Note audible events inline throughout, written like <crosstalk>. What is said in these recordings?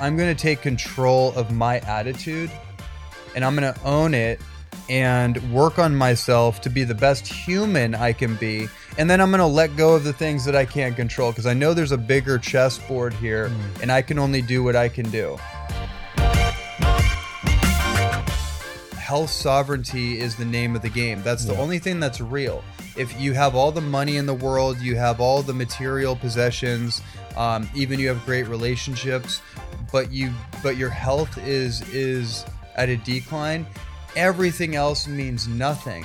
I'm going to take control of my attitude and I'm going to own it and work on myself to be the best human I can be. And then I'm going to let go of the things that I can't control because I know there's a bigger chessboard here Mm. and I can only do what I can do. Health sovereignty is the name of the game. That's the Yeah. only thing that's real. If you have all the money in the world, you have all the material possessions, um, even you have great relationships, but you but your health is is at a decline, everything else means nothing.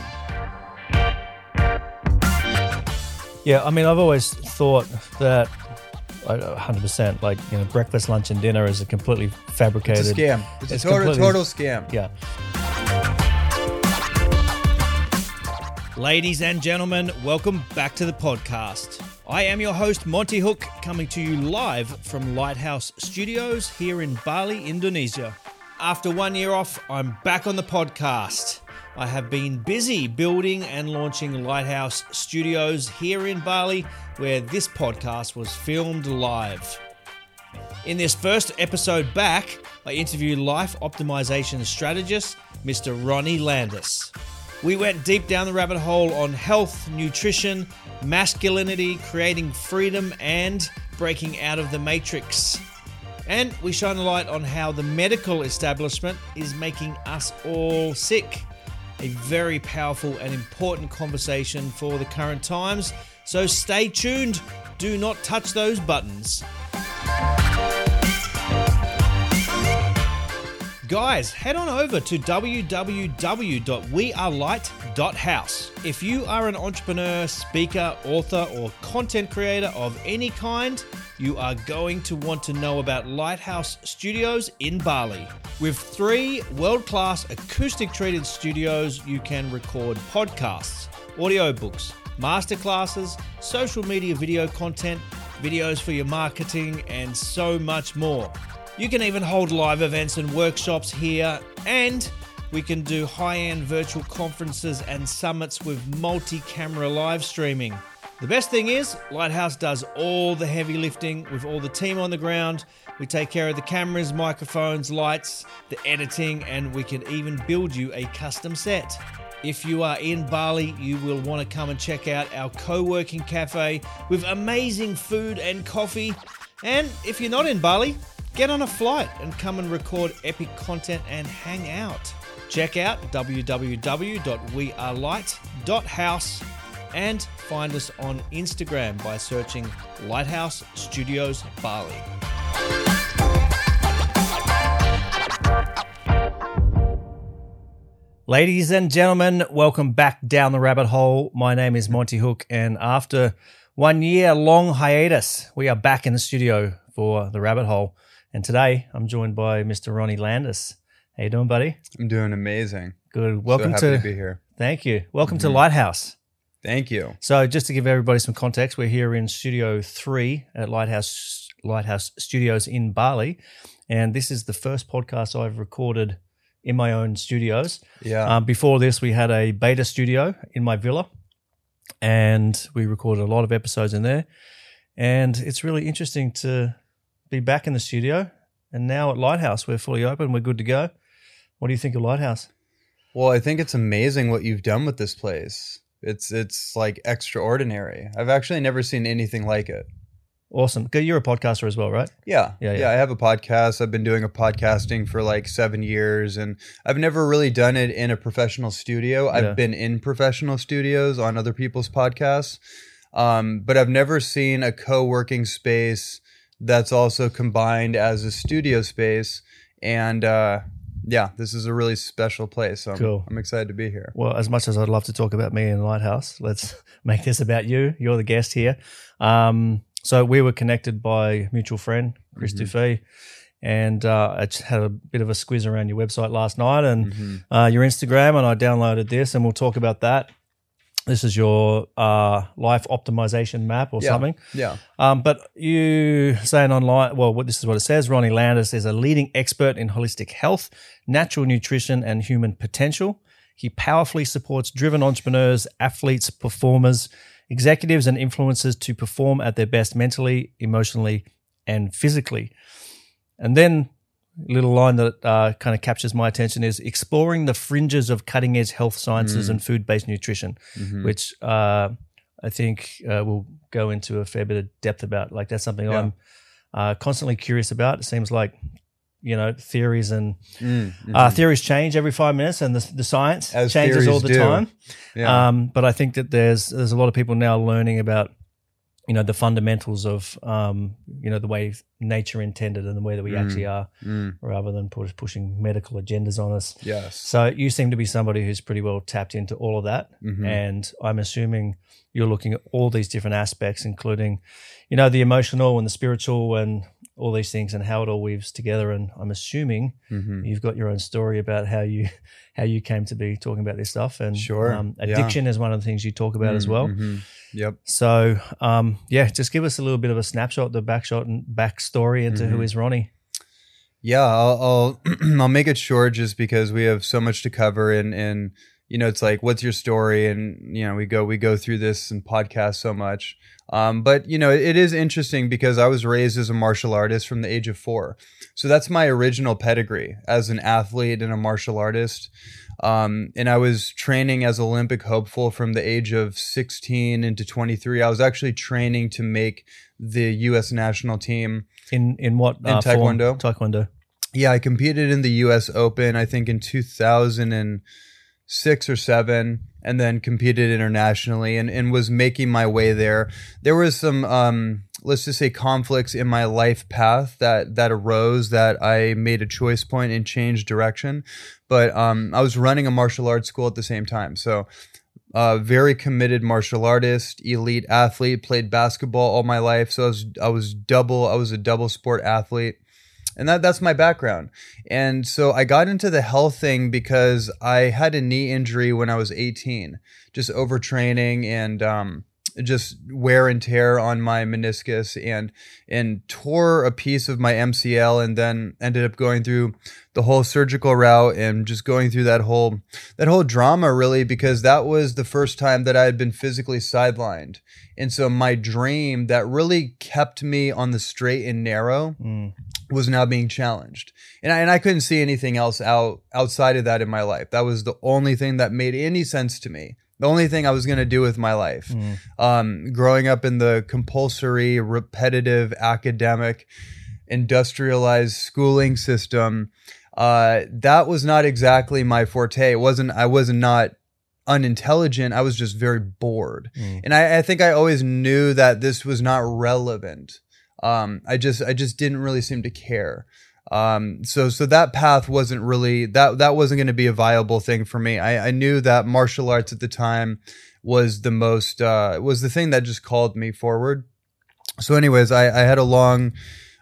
Yeah, I mean, I've always thought that uh, 100%, like, you know, breakfast, lunch, and dinner is a completely fabricated. It's a scam. It's, It's a total total scam. Yeah. Ladies and gentlemen, welcome back to the podcast. I am your host, Monty Hook, coming to you live from Lighthouse Studios here in Bali, Indonesia. After one year off, I'm back on the podcast. I have been busy building and launching Lighthouse Studios here in Bali, where this podcast was filmed live. In this first episode back, I interview life optimization strategist, Mr. Ronnie Landis. We went deep down the rabbit hole on health, nutrition, masculinity, creating freedom, and breaking out of the matrix. And we shine a light on how the medical establishment is making us all sick. A very powerful and important conversation for the current times. So stay tuned. Do not touch those buttons. Guys, head on over to www.wearelight.house. If you are an entrepreneur, speaker, author, or content creator of any kind, you are going to want to know about Lighthouse Studios in Bali. With three world class acoustic treated studios, you can record podcasts, audiobooks, masterclasses, social media video content, videos for your marketing, and so much more. You can even hold live events and workshops here, and we can do high end virtual conferences and summits with multi camera live streaming. The best thing is, Lighthouse does all the heavy lifting with all the team on the ground. We take care of the cameras, microphones, lights, the editing, and we can even build you a custom set. If you are in Bali, you will want to come and check out our co working cafe with amazing food and coffee. And if you're not in Bali, get on a flight and come and record epic content and hang out. Check out www.wearelight.house and find us on Instagram by searching Lighthouse Studios Bali. Ladies and gentlemen, welcome back down the rabbit hole. My name is Monty Hook, and after one year long hiatus, we are back in the studio for the rabbit hole. And today I'm joined by Mr. Ronnie Landis. How you doing, buddy? I'm doing amazing. Good. Welcome so happy to, to, be here. thank you. Welcome to Lighthouse. Thank you. So, just to give everybody some context, we're here in Studio Three at Lighthouse Lighthouse Studios in Bali, and this is the first podcast I've recorded in my own studios. Yeah. Um, before this, we had a beta studio in my villa, and we recorded a lot of episodes in there. And it's really interesting to be back in the studio. And now at Lighthouse, we're fully open. We're good to go. What do you think of Lighthouse? Well, I think it's amazing what you've done with this place. It's it's like extraordinary. I've actually never seen anything like it. Awesome. Good. You're a podcaster as well, right? Yeah, Yeah, yeah, yeah. I have a podcast. I've been doing a podcasting for like seven years, and I've never really done it in a professional studio. I've been in professional studios on other people's podcasts, um, but I've never seen a co-working space that's also combined as a studio space. And uh, yeah, this is a really special place. So I'm, Cool. I'm excited to be here. Well, as much as I'd love to talk about me and Lighthouse, let's <laughs> make this about you. You're the guest here. Um, so we were connected by mutual friend, Chris. Dufay, and uh, I just had a bit of a squiz around your website last night and Mhm. uh, your Instagram, and I downloaded this, and we'll talk about that. This is your uh, life optimization map or Yeah. something. Yeah, Um, but you saying online, well, what this is what it says. Ronnie Landis is a leading expert in holistic health, natural nutrition, and human potential. He powerfully supports driven entrepreneurs, athletes, performers, executives, and influencers to perform at their best mentally, emotionally, and physically. and then little line that uh, kind of captures my attention is exploring the fringes of cutting edge health sciences and food based nutrition, which uh, I think uh, we'll go into a fair bit of depth about. Like that's something Yeah. I'm uh, constantly curious about. It seems like you know theories and Mm, uh, theories change every five minutes, and the, the science As changes all the do. time. yeah. Um, but I think that there's there's a lot of people now learning about you know the fundamentals of um, you know the way nature intended and the way that we actually are, Mm, rather than push, pushing medical agendas on us. yes. So you seem to be somebody who's pretty well tapped into all of that, Mhm. and I'm assuming you're looking at all these different aspects, including you know the emotional and the spiritual and all these things and how it all weaves together. And I'm assuming Mhm. you've got your own story about how you how you came to be talking about this stuff and Sure, um, yeah. addiction is one of the things you talk about as well. Yep. so um, yeah just give us a little bit of a snapshot the backshot and backstory into who Mhm. is ronnie Yeah, I'll I'll, <clears throat> I'll make it short just because we have so much to cover and and you know it's like what's your story and you know we go we go through this and podcast so much. Um, but you know it is interesting because I was raised as a martial artist from the age of four, so that's my original pedigree as an athlete and a martial artist. Um, and I was training as Olympic hopeful from the age of 16 into 23. I was actually training to make the U.S. national team. in in what In uh, form? Taekwondo? taekwondo Yeah, I competed in the U.S. Open. I think in 2006 or seven, and then competed internationally, and, and was making my way there. There was some, um, let's just say, conflicts in my life path that that arose that I made a choice point and changed direction. But um, I was running a martial arts school at the same time, so. Uh, very committed martial artist, elite athlete. Played basketball all my life, so I was I was double. I was a double sport athlete and that that's my background. And so I got into the health thing because I had a knee injury when I was 18, just overtraining and um, just wear and tear on my meniscus and and tore a piece of my MCL and then ended up going through the whole surgical route and just going through that whole that whole drama really because that was the first time that I had been physically sidelined. And so my dream that really kept me on the straight and narrow Mm. was now being challenged. And I, and I couldn't see anything else out outside of that in my life. That was the only thing that made any sense to me. The only thing I was going to do with my life. Mm. Um, growing up in the compulsory, repetitive, academic, industrialized schooling system, uh, that was not exactly my forte. It wasn't. I was not unintelligent. I was just very bored. Mm. And I, I think I always knew that this was not relevant. Um, I just I just didn't really seem to care. Um, so so that path wasn't really that that wasn't going to be a viable thing for me. I, I knew that martial arts at the time was the most uh, was the thing that just called me forward. So, anyways, I, I had a long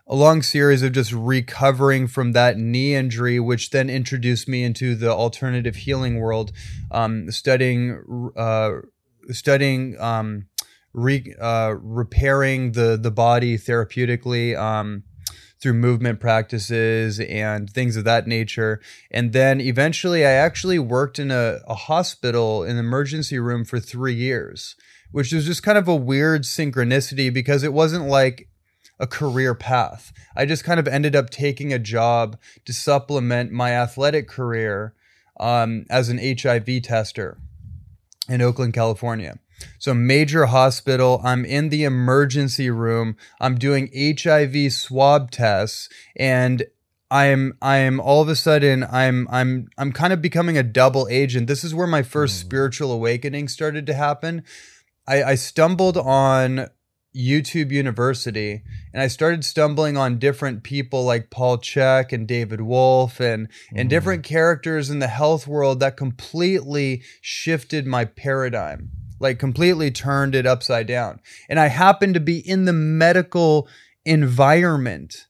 a long series of just recovering from that knee injury, which then introduced me into the alternative healing world, um, studying uh, studying um, re, uh, repairing the the body therapeutically um, through movement practices and things of that nature. And then eventually, I actually worked in a, a hospital in the emergency room for three years, which was just kind of a weird synchronicity because it wasn't like a career path. I just kind of ended up taking a job to supplement my athletic career um, as an HIV tester in Oakland, California. So, major hospital. I'm in the emergency room. I'm doing HIV swab tests, and I'm I'm all of a sudden I'm I'm I'm kind of becoming a double agent. This is where my first mm. spiritual awakening started to happen. I, I stumbled on YouTube University and I started stumbling on different people like Paul Chek and David Wolfe and and different mm. characters in the health world that completely shifted my paradigm. Like completely turned it upside down. And I happened to be in the medical environment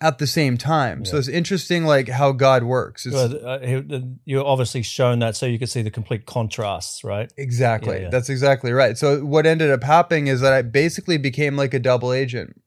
at the same time. So it's interesting like how God works. Well, uh, you're obviously shown that so you could see the complete contrasts, right? Exactly. Yeah, yeah. That's exactly right. So what ended up happening is that I basically became like a double agent.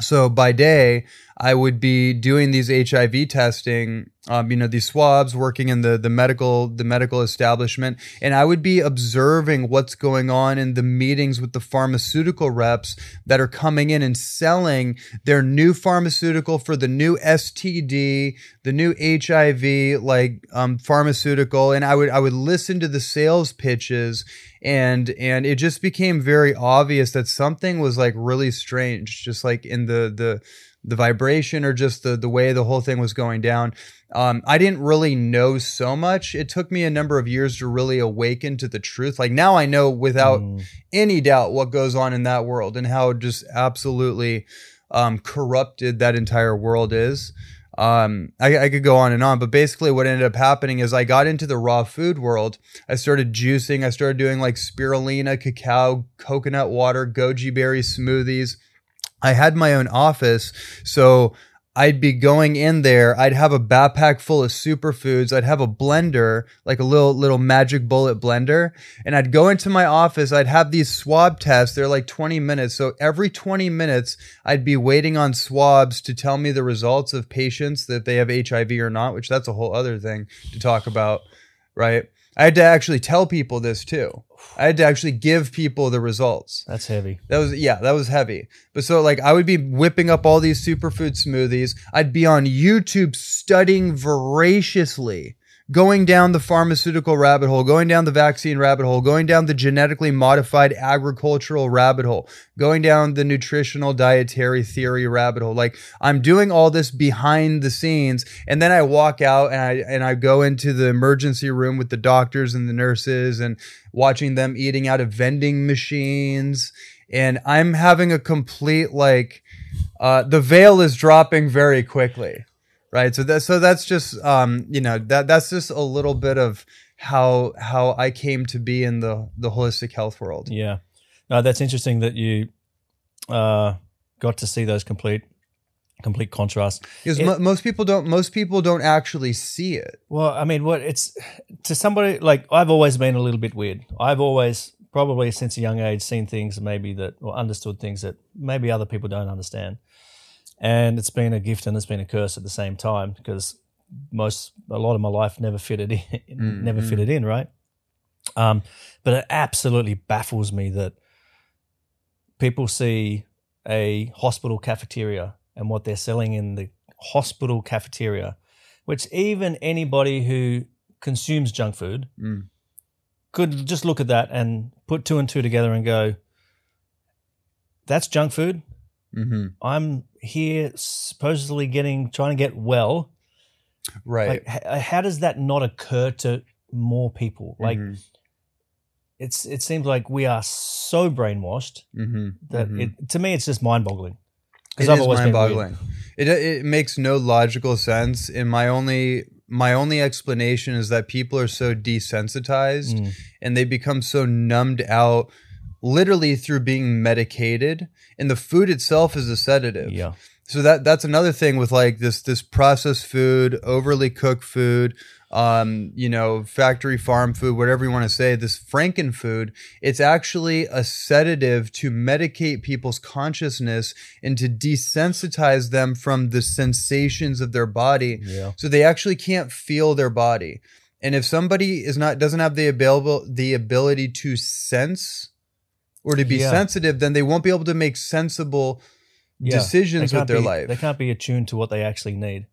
So by day i would be doing these hiv testing um, you know these swabs working in the the medical the medical establishment and i would be observing what's going on in the meetings with the pharmaceutical reps that are coming in and selling their new pharmaceutical for the new std the new hiv like um, pharmaceutical. And i would i would listen to the sales pitches and and it just became very obvious that something was like really strange just like in the the the vibration or just the the way the whole thing was going down. Um, i didn't really know so much. It took me a number of years to really awaken to the truth. Like now i know without Mm. any doubt what goes on in that world and how just absolutely um, corrupted that entire world is um, I, I could go on and on, but basically, what ended up happening is I got into the raw food world. I started juicing. I started doing like spirulina, cacao, coconut water, goji berry smoothies. I had my own office, so I'd be going in there. I'd have a backpack full of superfoods. I'd have a blender, like a little little magic bullet blender, and I'd go into my office. I'd have these swab tests. They're like 20 minutes. So every 20 minutes, I'd be waiting on swabs to tell me the results of patients that they have HIV or not, which that's a whole other thing to talk about, right? I had to actually tell people this too. I had to actually give people the results. That's heavy. That was yeah, that was heavy. But so like I would be whipping up all these superfood smoothies. I'd be on YouTube studying voraciously, going down the pharmaceutical rabbit hole, going down the vaccine rabbit hole, going down the genetically modified agricultural rabbit hole, going down the nutritional dietary theory rabbit hole. Like I'm doing all this behind the scenes and then I walk out and I and I go into the emergency room with the doctors and the nurses and watching them eating out of vending machines and I'm having a complete like uh, the veil is dropping very quickly, right? So that so that's just um, you know that that's just a little bit of how how I came to be in the the holistic health world. Yeah. No, that's interesting that you uh, got to see those complete complete contrasts. Because It- mo- most people don't most people don't actually see it. Well, I mean, what it's to somebody like I've always been a little bit weird. I've always probably since a young age seen things maybe that or understood things that maybe other people don't understand. And it's been a gift and it's been a curse at the same time because most a lot of my life never fitted in <laughs> never Mhm. fitted in, right? Um, but it absolutely baffles me that people see a hospital cafeteria and what they're selling in the hospital cafeteria, which even anybody who consumes junk food Mm. could just look at that and put two and two together and go, that's junk food. hmm I'm here supposedly getting, trying to get well. Right. Like, h- how does that not occur to more people? Like, Mhm. it's, it seems like we are so brainwashed Mhm. that Mhm. it, to me, it's just mind boggling. It I've is always mind-boggling. It it makes no logical sense. And my only my only explanation is that people are so desensitized Mm. and they become so numbed out, literally through being medicated. And the food itself is a sedative. Yeah. So that that's another thing with like this this processed food, overly cooked food, um, you know, factory farm food, whatever you want to say. This Franken food, it's actually a sedative to medicate people's consciousness and to desensitize them from the sensations of their body, Yeah. so they actually can't feel their body. And if somebody is not doesn't have the available the ability to sense or to be Yeah. sensitive, then they won't be able to make sensible Yeah. decisions with their be- life. They can't be attuned to what they actually need.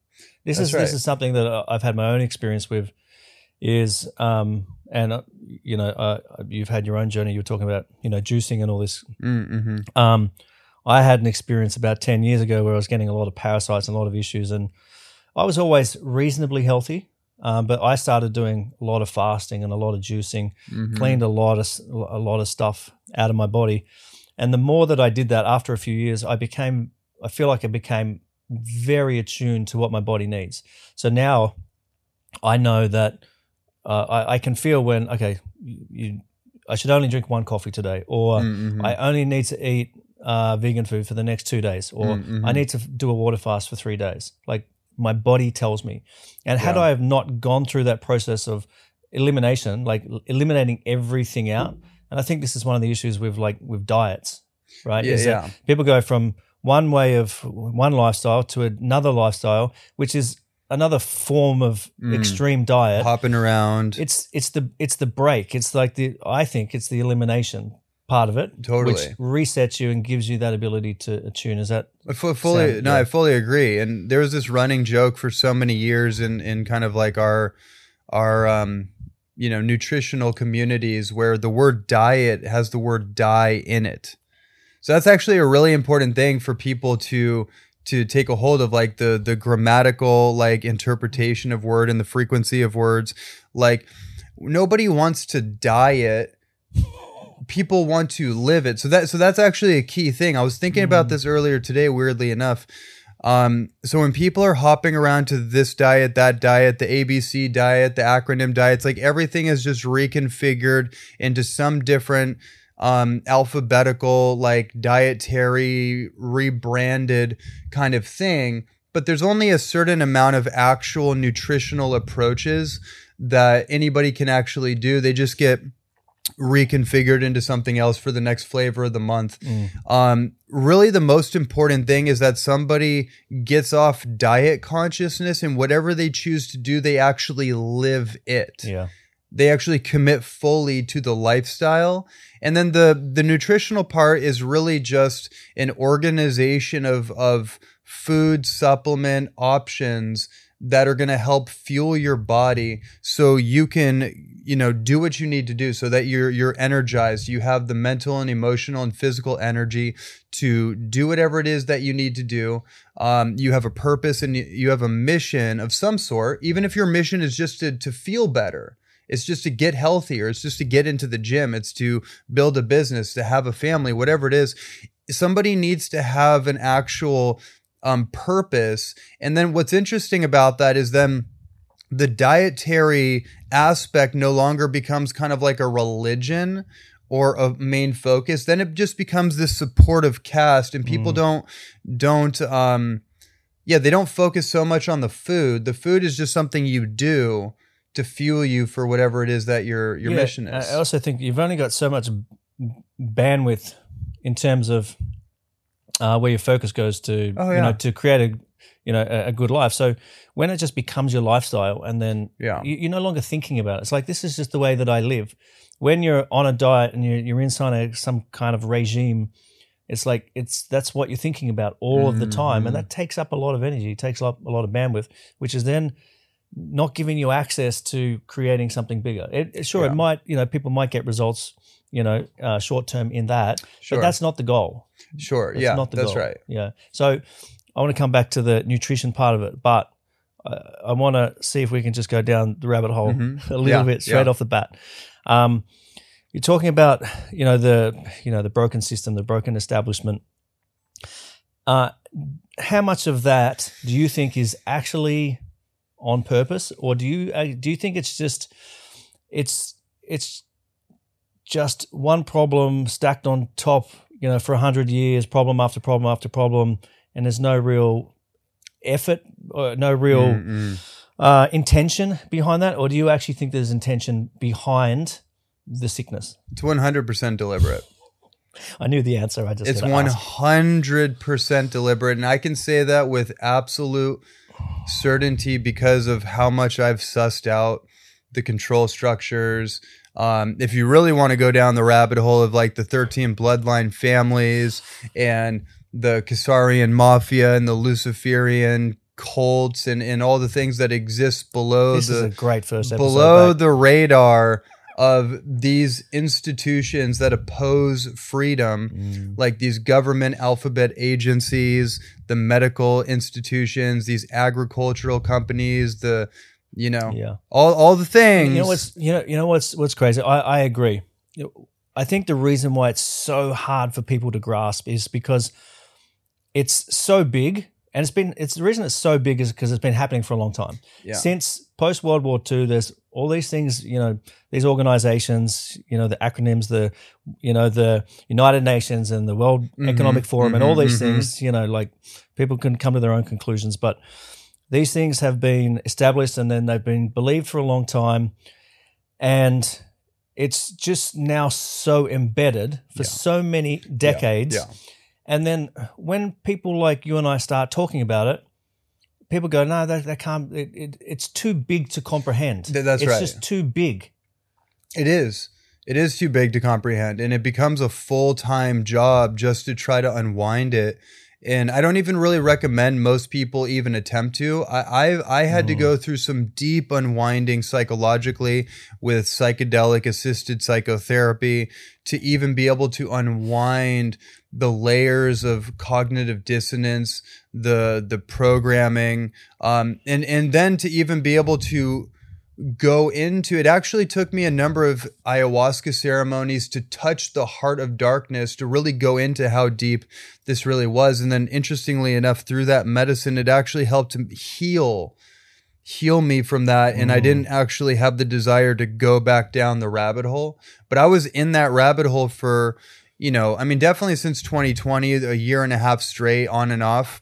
This That's is right. this is something that I've had my own experience with. Is um and uh, you know uh, you've had your own journey. You were talking about you know juicing and all this. Mm-hmm. Um, I had an experience about ten years ago where I was getting a lot of parasites and a lot of issues, and I was always reasonably healthy. Um, but I started doing a lot of fasting and a lot of juicing, Mm-hmm. cleaned a lot of a lot of stuff out of my body, and the more that I did that, after a few years, I became I feel like I became very attuned to what my body needs. So now I know that uh, I, I can feel when okay, you, I should only drink one coffee today, or Mm-hmm. I only need to eat uh, vegan food for the next two days, or Mm, mhm. I need to do a water fast for three days. Like my body tells me. And had Yeah. I have not gone through that process of elimination, like eliminating everything out, and I think this is one of the issues with like with diets, right? Yeah, is yeah. people go from one way of one lifestyle to another lifestyle, which is another form of Mm. extreme diet. Hopping around. It's it's the it's the break. It's like the I think it's the elimination part of it, Totally. which resets you and gives you that ability to attune. Is that I fu- fully Sound- no, yeah. I fully agree. And there was this running joke for so many years in in kind of like our our um you know nutritional communities where the word diet has the word die in it. So that's actually a really important thing for people to to take a hold of like the the grammatical like interpretation of word and the frequency of words. Like nobody wants to diet. People want to live it. So that so that's actually a key thing. I was thinking about mm. this earlier today weirdly enough um, so when people are hopping around to this diet that diet the abc diet the acronym diets like everything is just reconfigured into some different um, alphabetical like dietary rebranded kind of thing. But there's only a certain amount of actual nutritional approaches that anybody can actually do. They just get reconfigured into something else for the next flavor of the month. Um, really, the most important thing is that somebody gets off diet consciousness and whatever they choose to do, they actually live it. yeah? They actually commit fully to the lifestyle. And then the the nutritional part is really just an organization of of food supplement options that are going to help fuel your body so you can you know do what you need to do so that you're you're energized. You have the mental and emotional and physical energy to do whatever it is that you need to do. Um, you have a purpose and you- have a mission of some sort. Even if your mission is just to, to feel better it's just to get healthier it's just to get into the gym it's to build a business to have a family whatever it is somebody needs to have an actual um, purpose. And then what's interesting about that is then the dietary aspect no longer becomes kind of like a religion or a main focus. Then it just becomes this supportive cast, and people don't don't um yeah they don't focus so much on the food. The food is just something you do to fuel you for whatever it is that your your Yeah, mission is. I also think you've only got so much bandwidth in terms of uh, where your focus goes to, Oh, you know, to create a, you know, a, a good life. So when it just becomes your lifestyle, and then Yeah. you, you're no longer thinking about it. It's like this is just the way that I live. When you're on a diet and you're, you're inside a, some kind of regime, it's like it's that's what you're thinking about all of the time, and that takes up a lot of energy, takes up a lot of bandwidth, which is then not giving you access to creating something bigger. It- sure, Yeah. it might, you know, people might get results, you know, uh, short term in that, Sure. but that's not the goal. sure, That's yeah, not the that's goal. right. Yeah. So I want to come back to the nutrition part of it, but uh, I want to see if we can just go down the rabbit hole Mhm. <laughs> a little Yeah, bit straight yeah. off the bat. Um, you're talking about, you know, the you know the broken system, the broken establishment. Uh, how much of that do you think is actually on purpose, or do you uh, do you think it's just it's it's just one problem stacked on top, you know, for a hundred years, problem after problem after problem, and there's no real effort or no real Mm-mm. uh, intention behind that, or do you actually think there's intention behind the sickness? It's one hundred percent deliberate. I knew the answer. I just It's ask. hundred percent deliberate, and I can say that with absolute certainty because of how much I've sussed out the control structures. Um, if you really want to go down the rabbit hole of like the thirteen bloodline families and the Khazarian mafia and the Luciferian cults and, and all the things that exist below This the great first episode. below the radar of these institutions that oppose freedom, Mm. like these government alphabet agencies, the medical institutions, these agricultural companies, the you know yeah. all all the things. You know what's you know you know what's what's crazy. I, I agree. I think the reason why it's so hard for people to grasp is because it's so big, and it's been it's the reason it's so big is because it's been happening for a long time. Yeah. Since post World War II, there's all these things. You know, these organizations. You know, the acronyms, the you know the United Nations and the World Mhm, Economic Forum, and all mhm, these mhm. things. You know, like people can come to their own conclusions, but these things have been established and then they've been believed for a long time and it's just now so embedded for Yeah. so many decades yeah. And then when people like you and I start talking about it, people go, no, that, that can't, it, it, it's too big to comprehend. Th- that's it's right. just too big. It is. It is too big to comprehend, and it becomes a full time job just to try to unwind it. And I don't even really recommend most people even attempt to. I I, I had to go mm. through some deep unwinding psychologically with psychedelic assisted psychotherapy to even be able to unwind the layers of cognitive dissonance, the the programming, um, and and then to even be able to go into it actually took me a number of ayahuasca ceremonies to touch the heart of darkness to really go into how deep this really was. And then interestingly enough through that medicine it actually helped heal heal me from that. And I didn't actually have the desire to go back down the rabbit hole but I was in that rabbit hole for you know I mean definitely since 2020 a year and a half straight on and off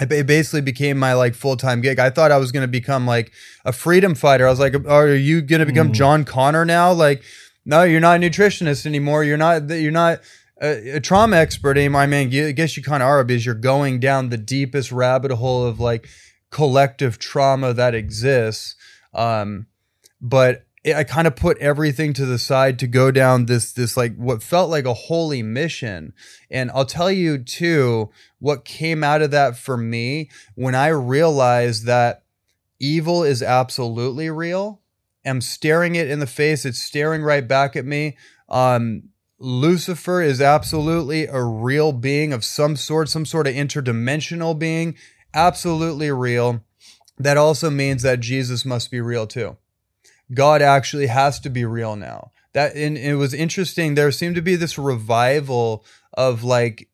it basically became my like full-time gig. I thought I was going to become like a freedom fighter. I was like, "Are you going to become John Connor now?" Like, no, you're not a nutritionist anymore. You're not you're not a, a trauma expert anymore. I mean, I guess you kind of are because you're going down the deepest rabbit hole of like collective trauma that exists. Um, but I kind of put everything to the side to go down this this like what felt like a holy mission. And I'll tell you too what came out of that for me when I realized that evil is absolutely real. I'm staring it in the face. It's staring right back at me. Um, Lucifer is absolutely a real being of some sort, some sort of interdimensional being, absolutely real. That also means that Jesus must be real too. God actually has to be real now. That and it was interesting. There seemed to be this revival of like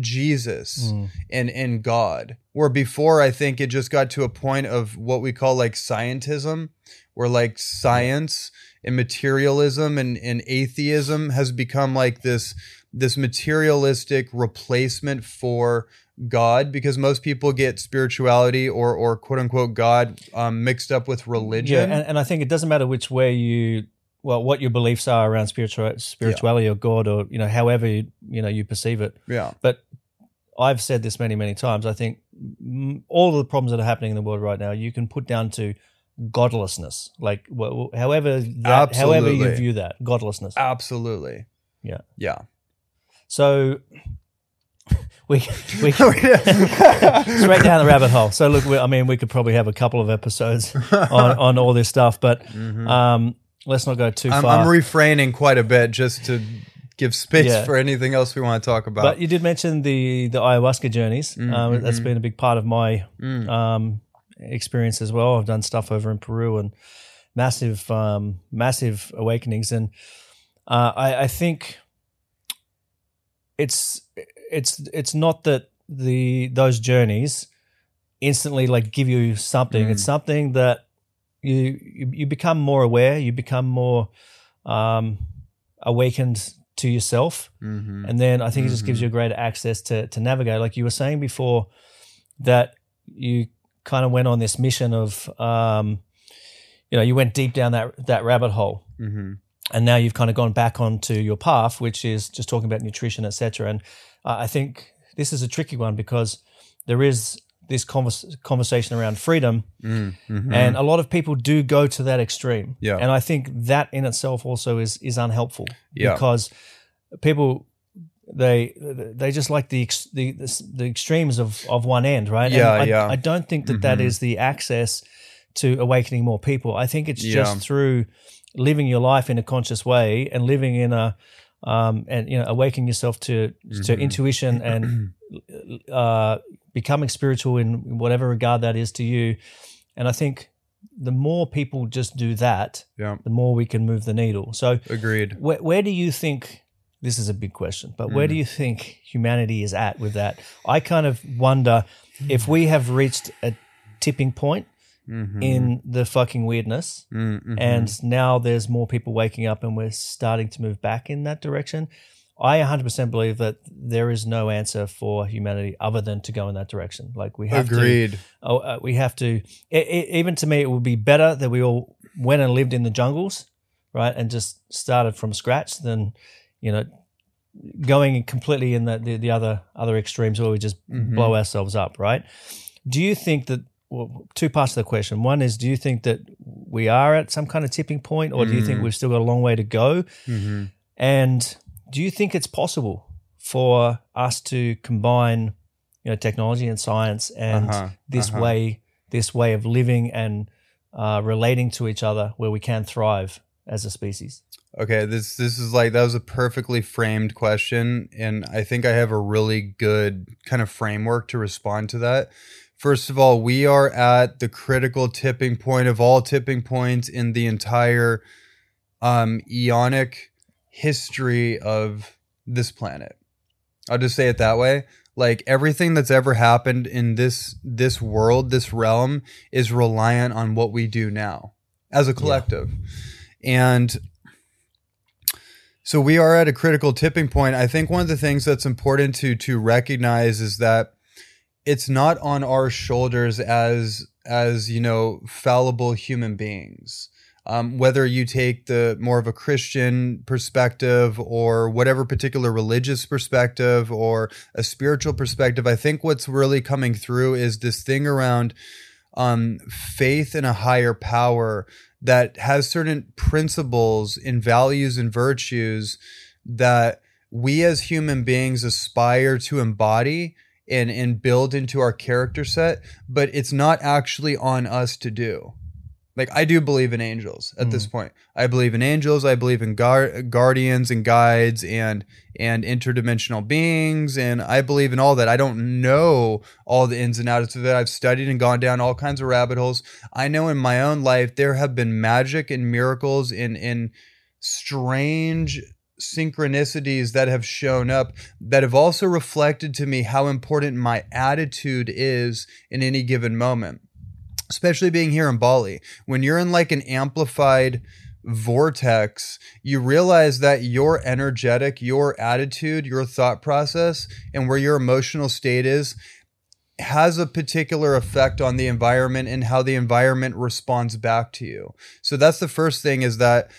Jesus Mm. and and God. Where before I think it just got to a point of what we call like scientism, where like science and materialism and, and atheism has become like this this materialistic replacement for God because most people get spirituality or or quote unquote God um, mixed up with religion. Yeah, and, and I think it doesn't matter which way you, well, what your beliefs are around spiritual, spirituality or God or, you know, however, you, you know, you perceive it. yeah. But I've said this many, many times. I think all of the problems that are happening in the world right now, you can put down to godlessness. Like, wh- however, that, however you view that, godlessness. Absolutely. Yeah. Yeah. So <laughs> we we <laughs> <laughs> straight down the rabbit hole. So look, we, I mean, we could probably have a couple of episodes on, on all this stuff, but um, let's not go too I'm, far. I'm refraining quite a bit just to give space Yeah. for anything else we want to talk about. but you did mention the the ayahuasca journeys. Mm, Um, that's mm-hmm. been a big part of my Mm. um, experience as well. I've done stuff over in Peru and massive, um, massive awakenings, and uh, I, I think it's it's it's not that the those journeys instantly like give you something. Mm. It's something that you, you you become more aware. You become more um, awakened to yourself Mhm. and then I think it just Mm-hmm. gives you a greater access to to navigate. Like you were saying before, that you kind of went on this mission of, um, you know, you went deep down that that rabbit hole, Mhm. And now you've kind of gone back onto your path, which is just talking about nutrition, etc. And I think this is a tricky one because there is this convers- conversation around freedom, Mm, mhm. and a lot of people do go to that extreme. Yeah. And I think that in itself also is is unhelpful. Yeah. Because people they they just like the ex, the the extremes of of one end, right? Yeah, I, yeah. I don't think that that Mhm. is the access to awakening more people. I think it's Yeah. just through living your life in a conscious way and living in a um and you know awakening yourself to to Mhm. intuition <clears throat> and uh becoming spiritual in whatever regard that is to you. And I think the more people just do that, yeah. the more we can move the needle. So, Agreed. where, where do you think this is a big question, but where do you think humanity is at with that? I kind of wonder if we have reached a tipping point Mhm. in the fucking weirdness, Mm, mhm. and now there's more people waking up and we're starting to move back in that direction. I 100% believe that there is no answer for humanity other than to go in that direction. Like we have to Agreed. oh, uh, we have to. i i even to me, it would be better that we all went and lived in the jungles, right, and just started from scratch than, you know, going completely in the, the, the other other extremes where we just Mhm. blow ourselves up, right? Do you think that well, two parts of the question. One is, do you think that we are at some kind of tipping point, or do you think Mm. we've still got a long way to go? Mhm. And do you think it's possible for us to combine, you know, technology and science and Uh-huh, this uh-huh. way, this way of living and uh, relating to each other, where we can thrive as a species? Okay, this this is like that was a perfectly framed question, and I think I have a really good kind of framework to respond to that. First of all, we are at the critical tipping point of all tipping points in the entire um, eonic history of this planet. I'll just say it that way. Like everything that's ever happened in this this world, this realm, is reliant on what we do now as a collective, and so we are at a critical tipping point. I think one of the things that's important to to recognize is that it's not on our shoulders as as you know fallible human beings. Um, whether you take the more of a Christian perspective or whatever particular religious perspective or a spiritual perspective, I think what's really coming through is this thing around um, faith in a higher power that has certain principles and values and virtues that we as human beings aspire to embody and, and build into our character set, but it's not actually on us to do. Like I do believe in angels at this hmm. point. I believe in angels. I believe in guard, guardians and guides and and interdimensional beings, and I believe in all that. I don't know all the ins and outs of it. I've studied and gone down all kinds of rabbit holes. I know in my own life there have been magic and miracles in in strange synchronicities that have shown up that have also reflected to me how important my attitude is in any given moment especially being here in Bali. When you're in like an amplified vortex, you realize that your energetic, your attitude, your thought process, and where your emotional state is has a particular effect on the environment and how the environment responds back to you. So that's the first thing is that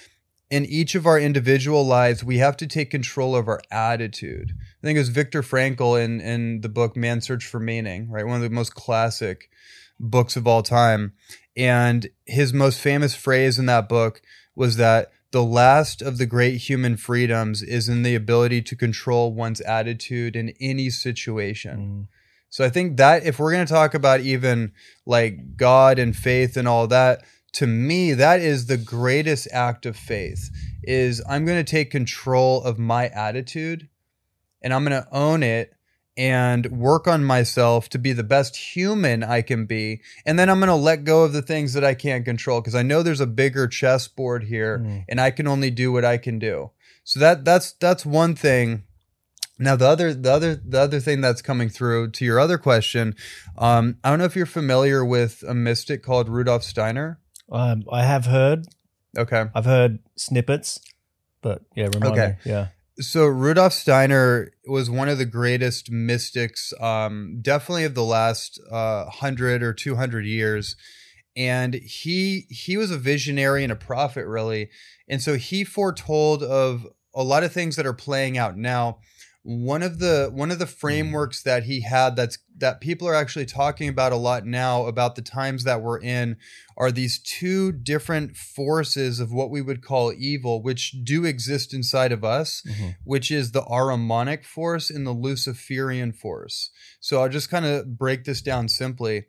in each of our individual lives, we have to take control of our attitude. I think it was Viktor Frankl in, in the book Man's Search for Meaning, right? One of the most classic books of all time. And his most famous phrase in that book was that the last of the great human freedoms is in the ability to control one's attitude in any situation. Mm. So I think that if we're going to talk about even like God and faith and all that, to me that is the greatest act of faith is I'm going to take control of my attitude and I'm going to own it and work on myself to be the best human I can be. And then I'm going to let go of the things that I can't control because I know there's a bigger chessboard here Mm. and I can only do what I can do. So that that's that's one thing. Now the other the other the other thing that's coming through to your other question, um, I don't know if you're familiar with a mystic called Rudolf Steiner. Um, I have heard, Okay. I've heard snippets, but yeah, remind Okay. me. Yeah. so Rudolf Steiner was one of the greatest mystics, um, definitely of the last uh, hundred or two hundred years, and he he was a visionary and a prophet, really, and so he foretold of a lot of things that are playing out now. One of the one of the frameworks that he had that's that people are actually talking about a lot now about the times that we're in are these two different forces of what we would call evil, which do exist inside of us Mhm. which is the Ahrimanic force and the Luciferian force. So I'll just kind of break this down simply.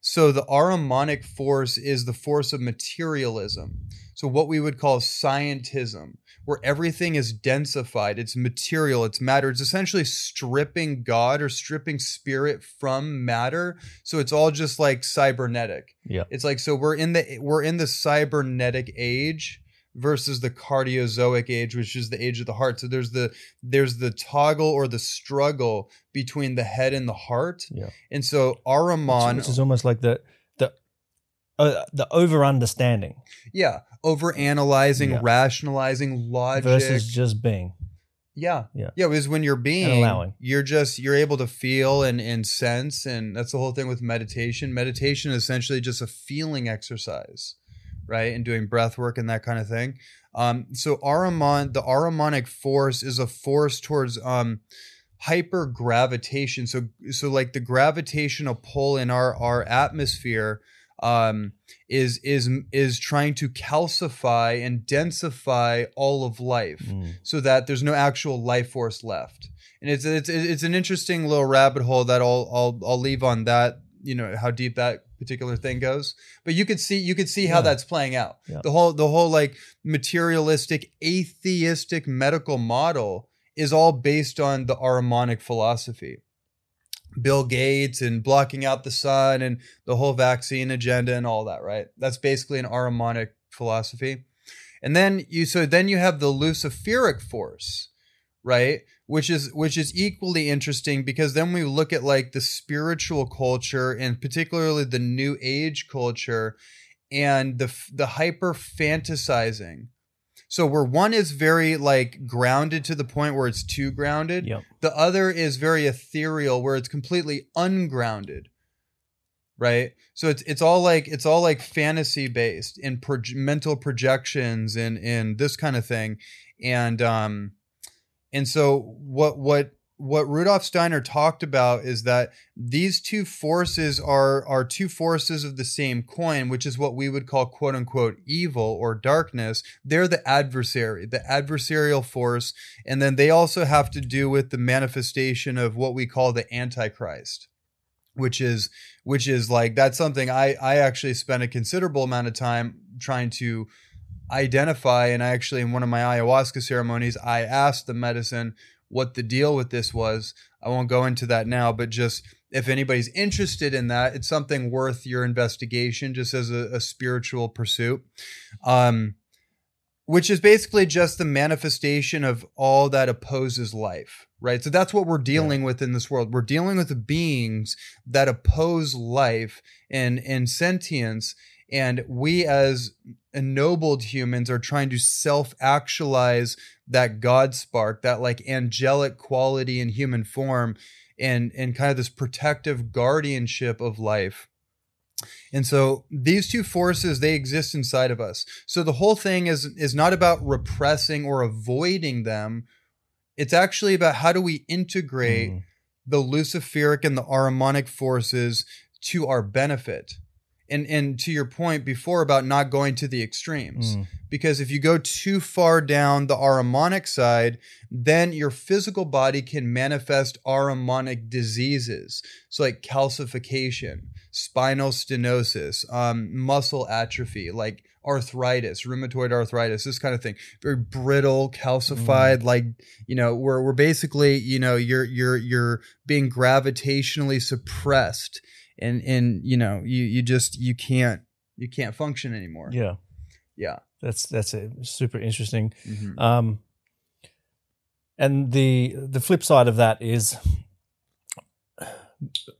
So the Ahrimanic force is the force of materialism. So what we would call scientism, where everything is densified, it's material, it's matter. It's essentially stripping God or stripping spirit from matter. So it's all just like cybernetic. Yeah. It's like so we're in the we're in the cybernetic age versus the cardiozoic age, which is the age of the heart. So there's the there's the toggle or the struggle between the head and the heart. Yeah. And so Ahriman, which is almost like the the uh, the over understanding yeah, over analyzing, Yeah. rationalizing, logic. versus just being. yeah. Yeah. Yeah, because when you're being allowing. you're just you're able to feel and, and sense and that's the whole thing with meditation. Meditation is essentially just a feeling exercise. right? And doing breath work and that kind of thing. Um, so Ahriman, the Ahrimanic force is a force towards um, hyper gravitation. So so like the gravitational pull in our our atmosphere um, is is is trying to calcify and densify all of life Mm. so that there's no actual life force left. And it's it's it's an interesting little rabbit hole that I'll I'll I'll leave on that. You know how deep that particular thing goes, but you could see you could see how Yeah. that's playing out. Yeah. The whole the whole like materialistic atheistic medical model is all based on the Ahrimanic philosophy. Bill Gates and blocking out the sun and the whole vaccine agenda and all that, right? That's basically an Ahrimanic philosophy. And then you so then you have the Luciferic force, right? Which is which is equally interesting because then we look at like the spiritual culture and particularly the new age culture and the the hyper fantasizing. So where one is very like grounded to the point where it's too grounded, Yep. the other is very ethereal where it's completely ungrounded. Right? So it's it's all like it's all like fantasy based in proj- mental projections and and this kind of thing. And um and so what what what Rudolf Steiner talked about is that these two forces are are two forces of the same coin, which is what we would call quote unquote evil or darkness. They're the adversary, the adversarial force, and then they also have to do with the manifestation of what we call the antichrist, which is which is like that's something I I actually spent a considerable amount of time trying to identify and I actually in one of my ayahuasca ceremonies I asked the medicine what the deal with this was. I won't go into that now, but just if anybody's interested in that, it's something worth your investigation just as a, a spiritual pursuit. Um, which is basically just the manifestation of all that opposes life, right? So that's what we're dealing with in this world. We're dealing with the beings that oppose life and, and sentience. And we as ennobled humans are trying to self actualize that God spark, that like angelic quality in human form, and and kind of this protective guardianship of life. And so these two forces they exist inside of us. So the whole thing is is not about repressing or avoiding them. It's actually about how do we integrate Mm. the Luciferic and the Ahrimanic forces to our benefit. And and to your point before about not going to the extremes Mm. because if you go too far down the Ahrimanic side, then your physical body can manifest Ahrimanic diseases. So like calcification, spinal stenosis, um, muscle atrophy, like arthritis, rheumatoid arthritis, this kind of thing. Very brittle, calcified, like, you know, we're we're basically, you know, you're you're you're being gravitationally suppressed and and you know, you you just you can't you can't function anymore. Yeah, Yeah. that's that's a super interesting. Mhm. Um, and the the flip side of that is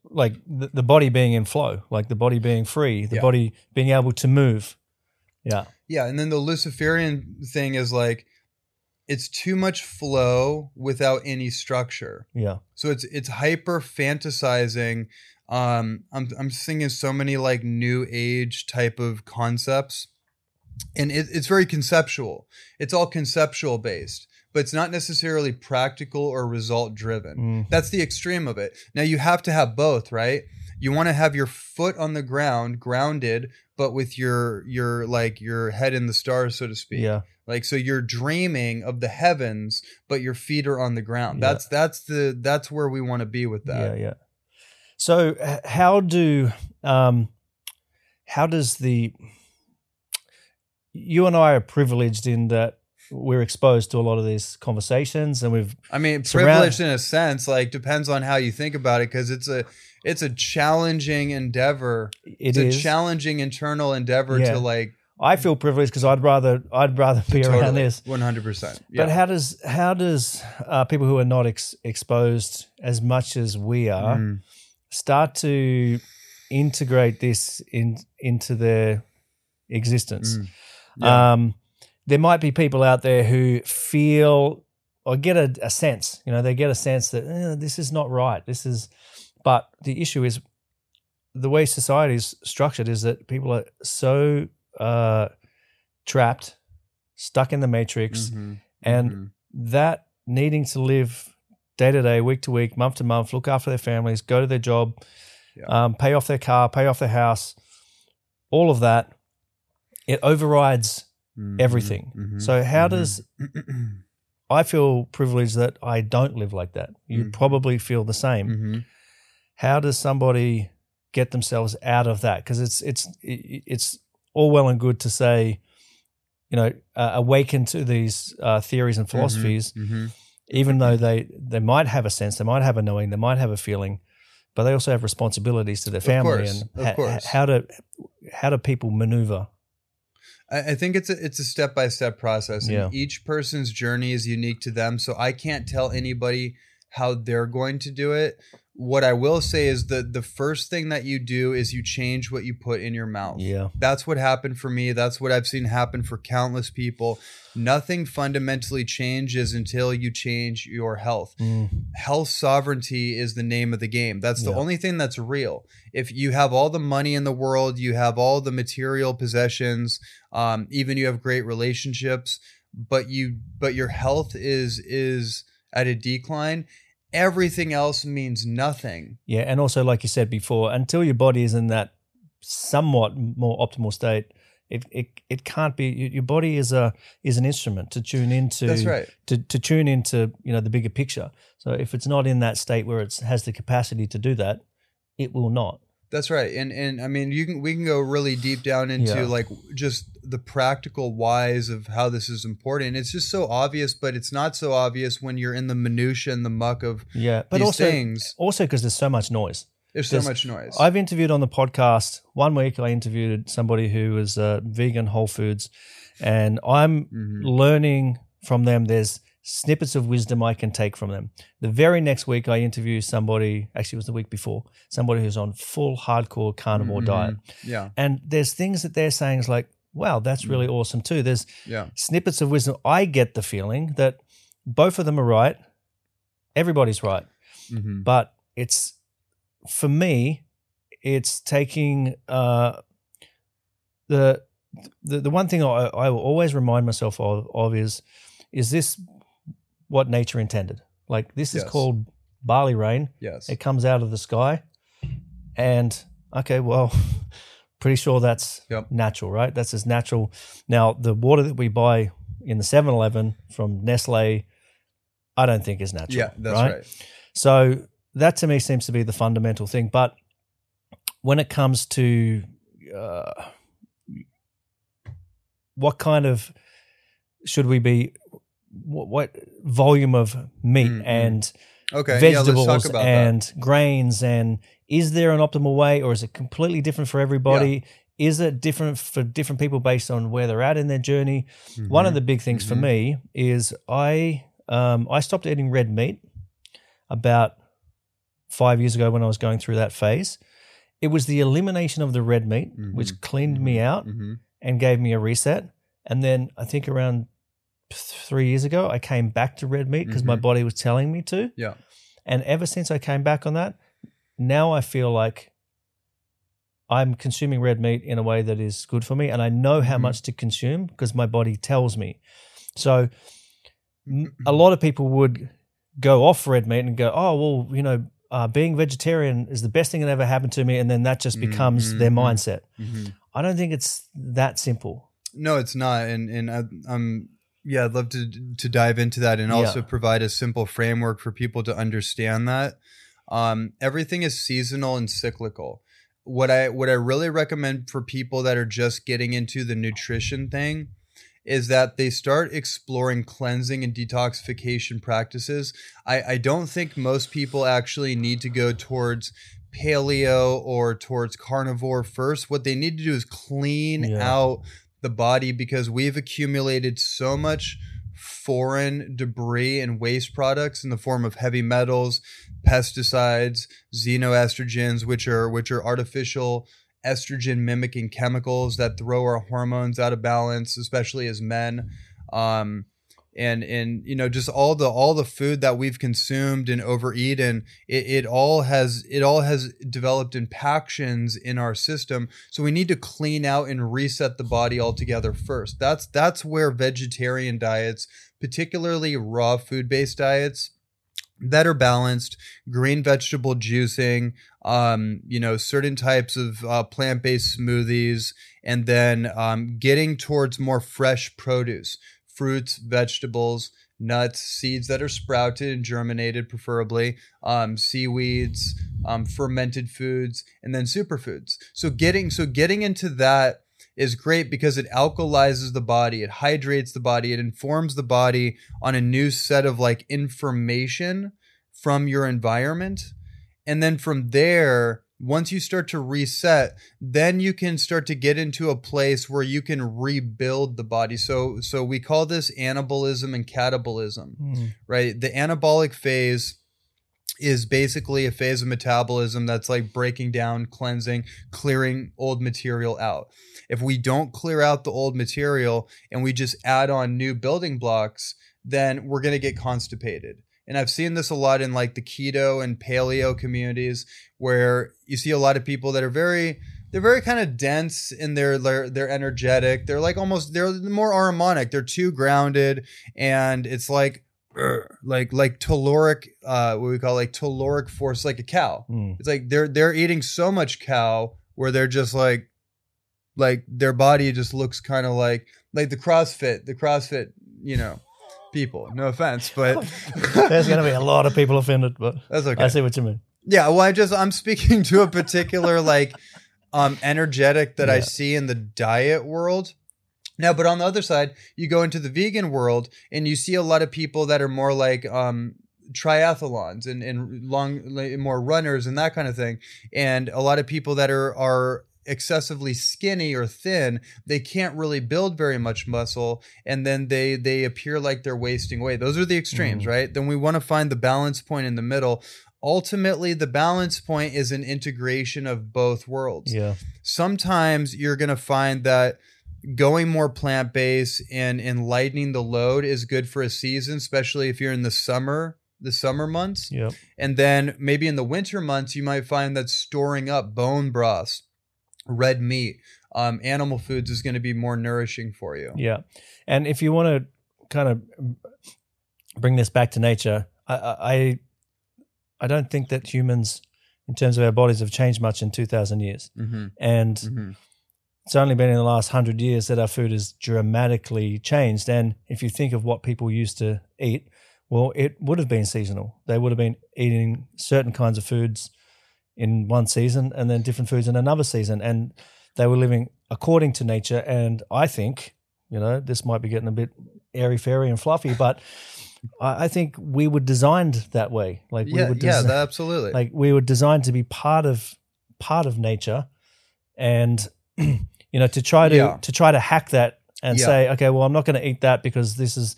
like the, the body being in flow, like the body being free, the Yeah. body being able to move. Yeah, Yeah, and then the Luciferian thing is like it's too much flow without any structure. yeah, So it's it's hyper fantasizing. Um, I'm I'm seeing so many like new age type of concepts, and it, it's very conceptual. It's all conceptual based, but it's not necessarily practical or result driven. Mm. That's the extreme of it. Now you have to have both, right? You want to have your foot on the ground, grounded, but with your your like your head in the stars, so to speak. yeah, Like so you're dreaming of the heavens, but your feet are on the ground. Yeah. That's that's the that's where we want to be with that. yeah, yeah. So how do um, how does the you and I are privileged in that we're exposed to a lot of these conversations, and we've I mean, privileged in a sense, like depends on how you think about it, because it's a it's a challenging endeavor. it It's is. a challenging internal endeavor Yeah. to like I feel privileged because I'd rather I'd rather be around this. one hundred percent. But how does how does uh, people who are not ex- exposed as much as we are Mm. Start to integrate this in into their existence? Mm. Yeah. Um, there might be people out there who feel or get a, a sense, you know, they get a sense that eh, this is not right. This is, but the issue is the way society is structured is that people are so uh, trapped, stuck in the matrix, Mhm. and Mhm. that needing to live day to day, week to week, month to month, look after their families, go to their job, Yeah. um, pay off their car, pay off their house, all of that, it overrides Mhm. everything. Mhm. So, how Mhm. does <clears throat> I feel privileged that I don't live like that? You Mhm. probably feel the same. Mhm. How does somebody get themselves out of that? Because it's it's it's all well and good to say, you know, uh, awaken to these uh, theories and philosophies, Mhm. Even though they they might have a sense, they might have a knowing, they might have a feeling, but they also have responsibilities to their family course, and of ha- course. how do how do people maneuver? I I think it's a it's a step by step process, and Yeah. each person's journey is unique to them. So I can't tell anybody how they're going to do it. What I will say is that the first thing that you do is you change what you put in your mouth. Yeah. That's what happened for me. That's what I've seen happen for countless people. Nothing fundamentally changes until you change your health Mm, health sovereignty is the name of the game. That's the Yeah. only thing that's real. If you have all the money in the world, you have all the material possessions, um, even you have great relationships, but you but your health is is at a decline, everything else means nothing. yeah, and also like you said before, until your body is in that somewhat more optimal state, it it, it can't be. Your body is a is an instrument to tune into. That's right. To, to tune into you know the bigger picture. So if it's not in that state where it has the capacity to do that, it will not. That's right. And and I mean you can we can go really deep down into Yeah. like just the practical whys of how this is important. It's just so obvious, but it's not so obvious when you're in the minutia and the muck of Yeah, but also things. also because there's so much noise. There's so much noise. I've interviewed on the podcast one week. I interviewed somebody who was uh, vegan, whole foods, and I'm Mhm. learning from them. There's snippets of wisdom I can take from them. The very next week, I interview somebody. Actually, it was the week before. Somebody who's on full hardcore carnivore Mhm. diet, Yeah. and there's things that they're saying is like, "Wow, that's really Mm. awesome too." There's Yeah. snippets of wisdom. I get the feeling that both of them are right. Everybody's right hmm but it's for me it's taking uh the the, the one thing I, I will always remind myself of, of is is this what nature intended like this is Yes. called Bali rain Yes. it comes out of the sky and okay well <laughs> pretty sure that's Yep. natural right that's as natural now the water that we buy in the 7-eleven from nestle i don't think is natural yeah, that's right. so that to me seems to be the fundamental thing. But when it comes to uh, what kind of should we be, what, what volume of meat Mm, mm. and Okay. vegetables yeah, let's talk about and grains and is there an optimal way or is it completely different for everybody? Is it different for different people based on where they're at in their journey? that. One of the big things for Mhm. me is I um, I stopped eating red meat about five years ago when I was going through that phase. It was the elimination of the red meat which Mhm. cleaned me out Mhm. and gave me a reset. And then I think around three years ago, I came back to red meat because my Mhm. body was telling me to. Yeah. And ever since I came back on that, now I feel like I'm consuming red meat in a way that is good for me. And I know how Mhm. much to consume because my body tells me. So Mm-hmm. a lot of people would go off red meat and go, oh, well, you know, uh, being vegetarian is the best thing that ever happened to me. And then that just becomes their Mhm. mindset. Mhm. I don't think it's that simple. No, it's not, and and I, I'm yeah, I'd love to to dive into that and also Yeah. provide a simple framework for people to understand that. Um, everything is seasonal and cyclical. What I what I really recommend for people that are just getting into the nutrition thing is that they start exploring cleansing and detoxification practices. I, I don't think most people actually need to go towards paleo or towards carnivore first. What they need to do is clean Yeah. out the body because we've accumulated so much foreign debris and waste products in the form of heavy metals, pesticides, xenoestrogens, which are which are artificial estrogen mimicking chemicals that throw our hormones out of balance, especially as men. Um, and and you know just all the all the food that we've consumed and overeaten it, it all has it all has developed impactions in our system. So we need to clean out and reset the body altogether first. That's that's where vegetarian diets particularly raw food based diets are balanced, green vegetable juicing, um, you know, certain types of uh, plant based smoothies, and then um, getting towards more fresh produce, fruits, vegetables, nuts, seeds that are sprouted and germinated, preferably, um, seaweeds, um, fermented foods, and then superfoods. So getting so getting into that is great because it alkalizes the body, it hydrates the body, it informs the body on a new set of like information from your environment. And then from there, once you start to reset, then you can start to get into a place where you can rebuild the body. So so we call this anabolism and catabolism, Mm. right? The anabolic phase is basically a phase of metabolism that's like breaking down, cleansing, clearing old material out. If we don't clear out the old material and we just add on new building blocks, then we're going to get constipated. And I've seen this a lot in like the keto and paleo communities where you see a lot of people that are very they're very kind of dense in their they're, they're energetic. They're like almost they're more Ahrimanic. They're too grounded and it's like like like caloric uh what we call like caloric force like a cow. Mm. It's like they're they're eating so much cow where they're just like like their body just looks kind of like like the CrossFit, the CrossFit, you know, people. No offense, but <laughs> There's going to be a lot of people offended, but that's okay. I see what you mean. Yeah, well, I just I'm speaking <laughs> to a particular like um energetic that I see in the diet world. Now, but on the other side, you go into the vegan world and you see a lot of people that are more like um triathlons and, and long more runners and that kind of thing. And a lot of people that are are excessively skinny or thin, they can't really build very much muscle and then they they appear like they're wasting away. Those are the extremes, Mhm. right? Then we want to find the balance point in the middle ultimately the balance point is an integration of both worlds Yeah. sometimes you're going to find that going more plant-based and, and lightening the load is good for a season especially if you're in the summer the summer months Yep. and then maybe in the winter months you might find that storing up bone broths red meat um, animal foods is going to be more nourishing for you Yeah. And if you want to kind of bring this back to nature, I, I, I- don't think that humans, in terms of our bodies, have changed much in 2,000 years. mm-hmm. And Mm-hmm. it's only been in the last 100 years that our food has dramatically changed. And if you think of what people used to eat, well, it would have been seasonal. They would have been eating certain kinds of foods in one season and then different foods in another season. And they were living according to nature. And I think, you know, this might be getting a bit airy fairy and fluffy, but I, I think we were designed that way. Like we yeah were yeah desi- absolutely like we were designed to be part of part of nature and <clears throat> you know to try to Yeah. to try to hack that and Yeah. say okay well i'm not going to eat that because this is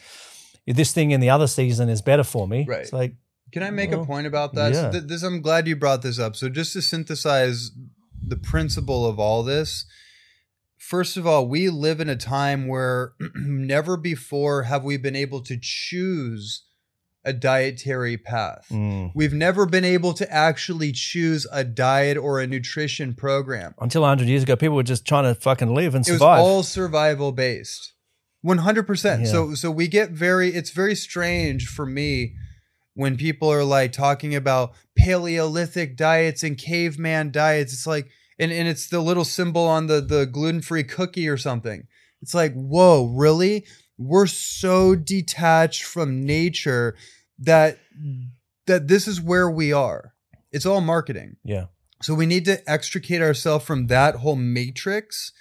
this thing in the other season is better for me Right. it's like Can I make Well, a point about that? So th- this, I'm glad you brought this up. So just to synthesize the principle of all this, first of all, we live in a time where <clears throat> never before have we been able to choose a dietary path. mm. We've never been able to actually choose a diet or a nutrition program. until 100 years ago people were just trying to fucking live and survive. It was all survival based. 100%. Yeah. So so we get very it's very strange for me when people are like talking about paleolithic diets and caveman diets. It's like and, and it's the little symbol on the the gluten-free cookie or something. It's like, "Whoa, really? We're so detached from nature that that this is where we are." It's all marketing. yeah So we need to extricate ourselves from that whole matrix.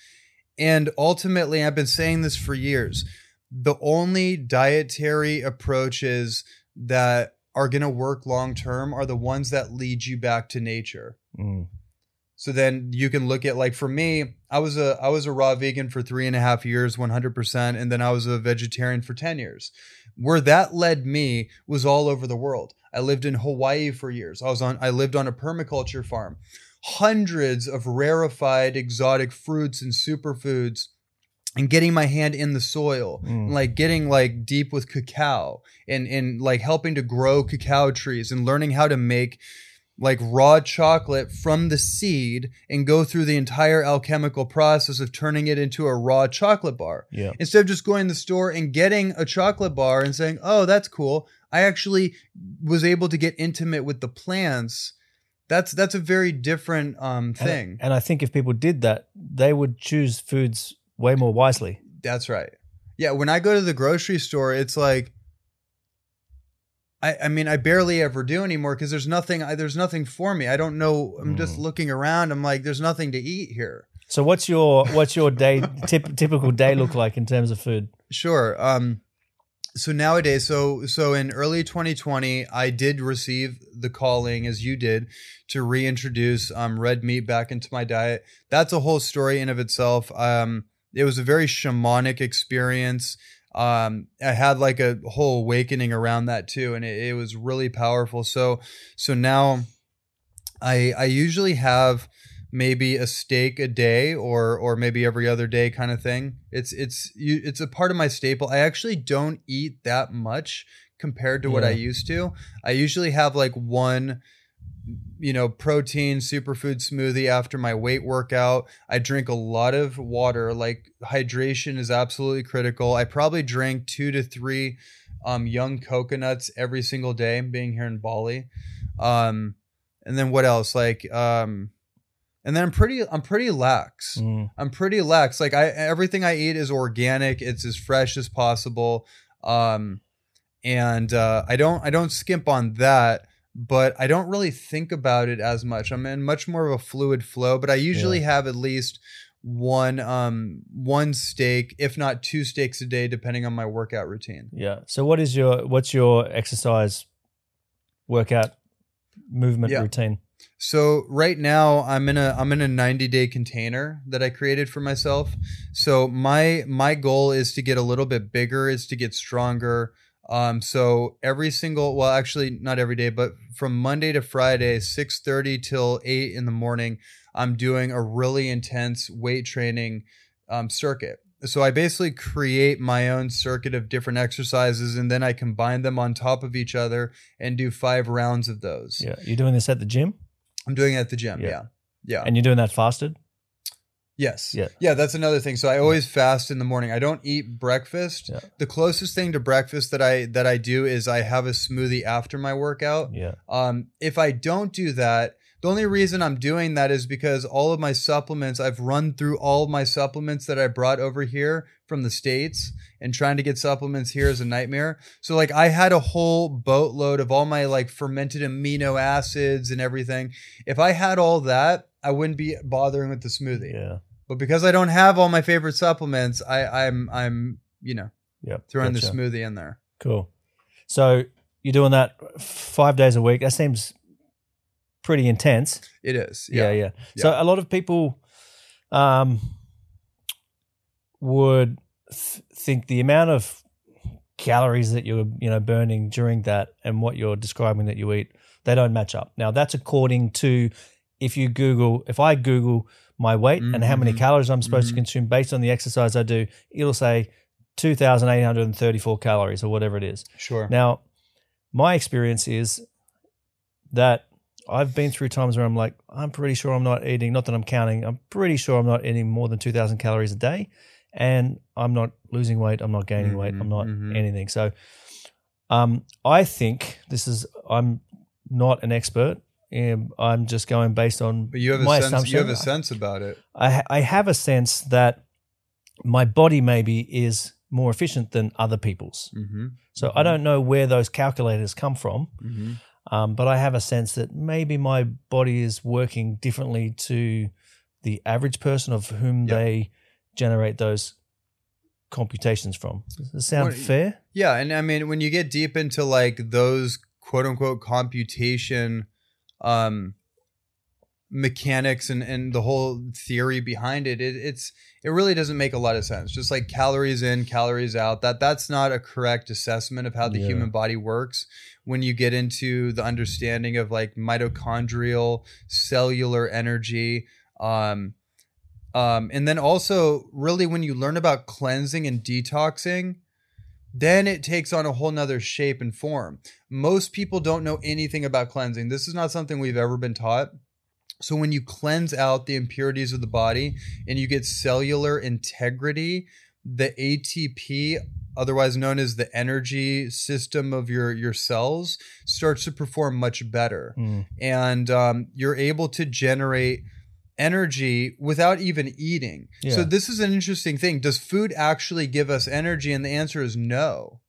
And ultimately, I've been saying this for years. The only dietary approaches that are going to work long term are the ones that lead you back to nature. Mm. So then you can look at like for me, I was a I was a raw vegan for three and a half years, one hundred percent, and then I was a vegetarian for ten years. Where that led me was all over the world. I lived in Hawaii for years. I was on I lived on a permaculture farm. Hundreds of rarefied exotic fruits and superfoods and getting my hand in the soil and like getting like deep with cacao and and like helping to grow cacao trees and learning how to make like raw chocolate from the seed and go through the entire alchemical process of turning it into a raw chocolate bar. Yeah. Instead of just going to the store and getting a chocolate bar and saying, "Oh, that's cool." I actually was able to get intimate with the plants. That's that's a very different um thing. And I think if people did that, they would choose foods way more wisely. That's right. Yeah, when I go to the grocery store, it's like I, I mean, I barely ever do anymore because there's nothing. I, there's nothing for me. I don't know. I'm just Mm. looking around. I'm like, there's nothing to eat here. So what's your what's your day tip, typical day look like in terms of food? Sure. Um, so nowadays, so so in early 2020, I did receive the calling, as you did, to reintroduce um, red meat back into my diet. That's a whole story in of itself. Um, it was a very shamanic experience. Um, I had like a whole awakening around that too, and it, it was really powerful. So so now, I I usually have maybe a steak a day or or maybe every other day kind of thing. It's it's you it's a part of my staple. I actually don't eat that much compared to what I used to. I usually have like one you know protein superfood smoothie after my weight workout. I drink a lot of water. Like hydration is absolutely critical. I probably drink 2 to 3 um young coconuts every single day being here in Bali. Um and then what else? Like um and then I'm pretty I'm pretty lax. Mm, I'm pretty lax. Like I everything I eat is organic. It's as fresh as possible. Um and uh I don't I don't skimp on that, but I don't really think about it as much. I'm in much more of a fluid flow, but I usually have at least one um one steak, if not two steaks a day depending on my workout routine. yeah. So what is your what's your exercise, workout, movement Yeah. routine? So right now I'm in a I'm in a 90 day container that I created for myself. So my my goal is to get a little bit bigger, is to get stronger. Um, so every single well actually not every day, but from Monday to Friday, 6:30 till 8 in the morning, I'm doing a really intense weight training um, circuit. So I basically create my own circuit of different exercises and then I combine them on top of each other and do five rounds of those. Yeah. You're doing this at the gym, I'm doing it at the gym. Yeah. Yeah. Yeah. and you're doing that fasted. Yes. Yeah. Yeah. That's another thing. So I always fast in the morning. I don't eat breakfast. Yeah. The closest thing to breakfast that I that I do is I have a smoothie after my workout. Yeah. Um, if I don't do that, the only reason I'm doing that is because all of my supplements, I've run through all of my supplements that I brought over here from the States and trying to get supplements here is a nightmare. So like I had a whole boatload of all my like fermented amino acids and everything. If I had all that, I wouldn't be bothering with the smoothie. Yeah. But because I don't have all my favorite supplements, I, I'm I'm, you know, Yep. throwing Gotcha. the smoothie in there. Cool. So you're doing that five days a week. That seems pretty intense. It is. Yeah, yeah. So a lot of people um, would th- think the amount of calories that you're you know burning during that and what you're describing that you eat they don't match up. Now that's according to if you Google if I Google my weight and how many Mhm. calories I'm supposed Mhm. to consume based on the exercise I do, it'll say 2,834 calories or whatever it is. Sure. Now, my experience is that I've been through times where I'm like, I'm pretty sure I'm not eating, not that I'm counting, I'm pretty sure I'm not eating more than 2,000 calories a day. And I'm not losing weight, I'm not gaining weight, I'm not Mhm, mhm. anything. So um, I think this is, I'm not an expert. Um, I'm just going based on But you have my a sense. assumption. You have a sense about it. I, I have a sense that my body maybe is more efficient than other people's. Mm-hmm. So I don't know where those calculators come from, Mm-hmm. um, but I have a sense that maybe my body is working differently to the average person of whom Yeah. they generate those computations from. Does that sound What- fair? Yeah, and I mean when you get deep into like those quote unquote computation um mechanics and and the whole theory behind it, it it's it really doesn't make a lot of sense. Just like calories in, calories out. That that's not a correct assessment of how the Yeah. human body works when you get into the understanding of like mitochondrial cellular energy um Um, and then also, really, when you learn about cleansing and detoxing, then it takes on a whole nother shape and form. Most people don't know anything about cleansing. This is not something we've ever been taught. So when you cleanse out the impurities of the body and you get cellular integrity, the ATP, otherwise known as the energy system of your your cells, starts to perform much better, Mm. and um, you're able to generate energy without even eating. So this is an interesting thing. Does food actually give us energy? And the answer is no.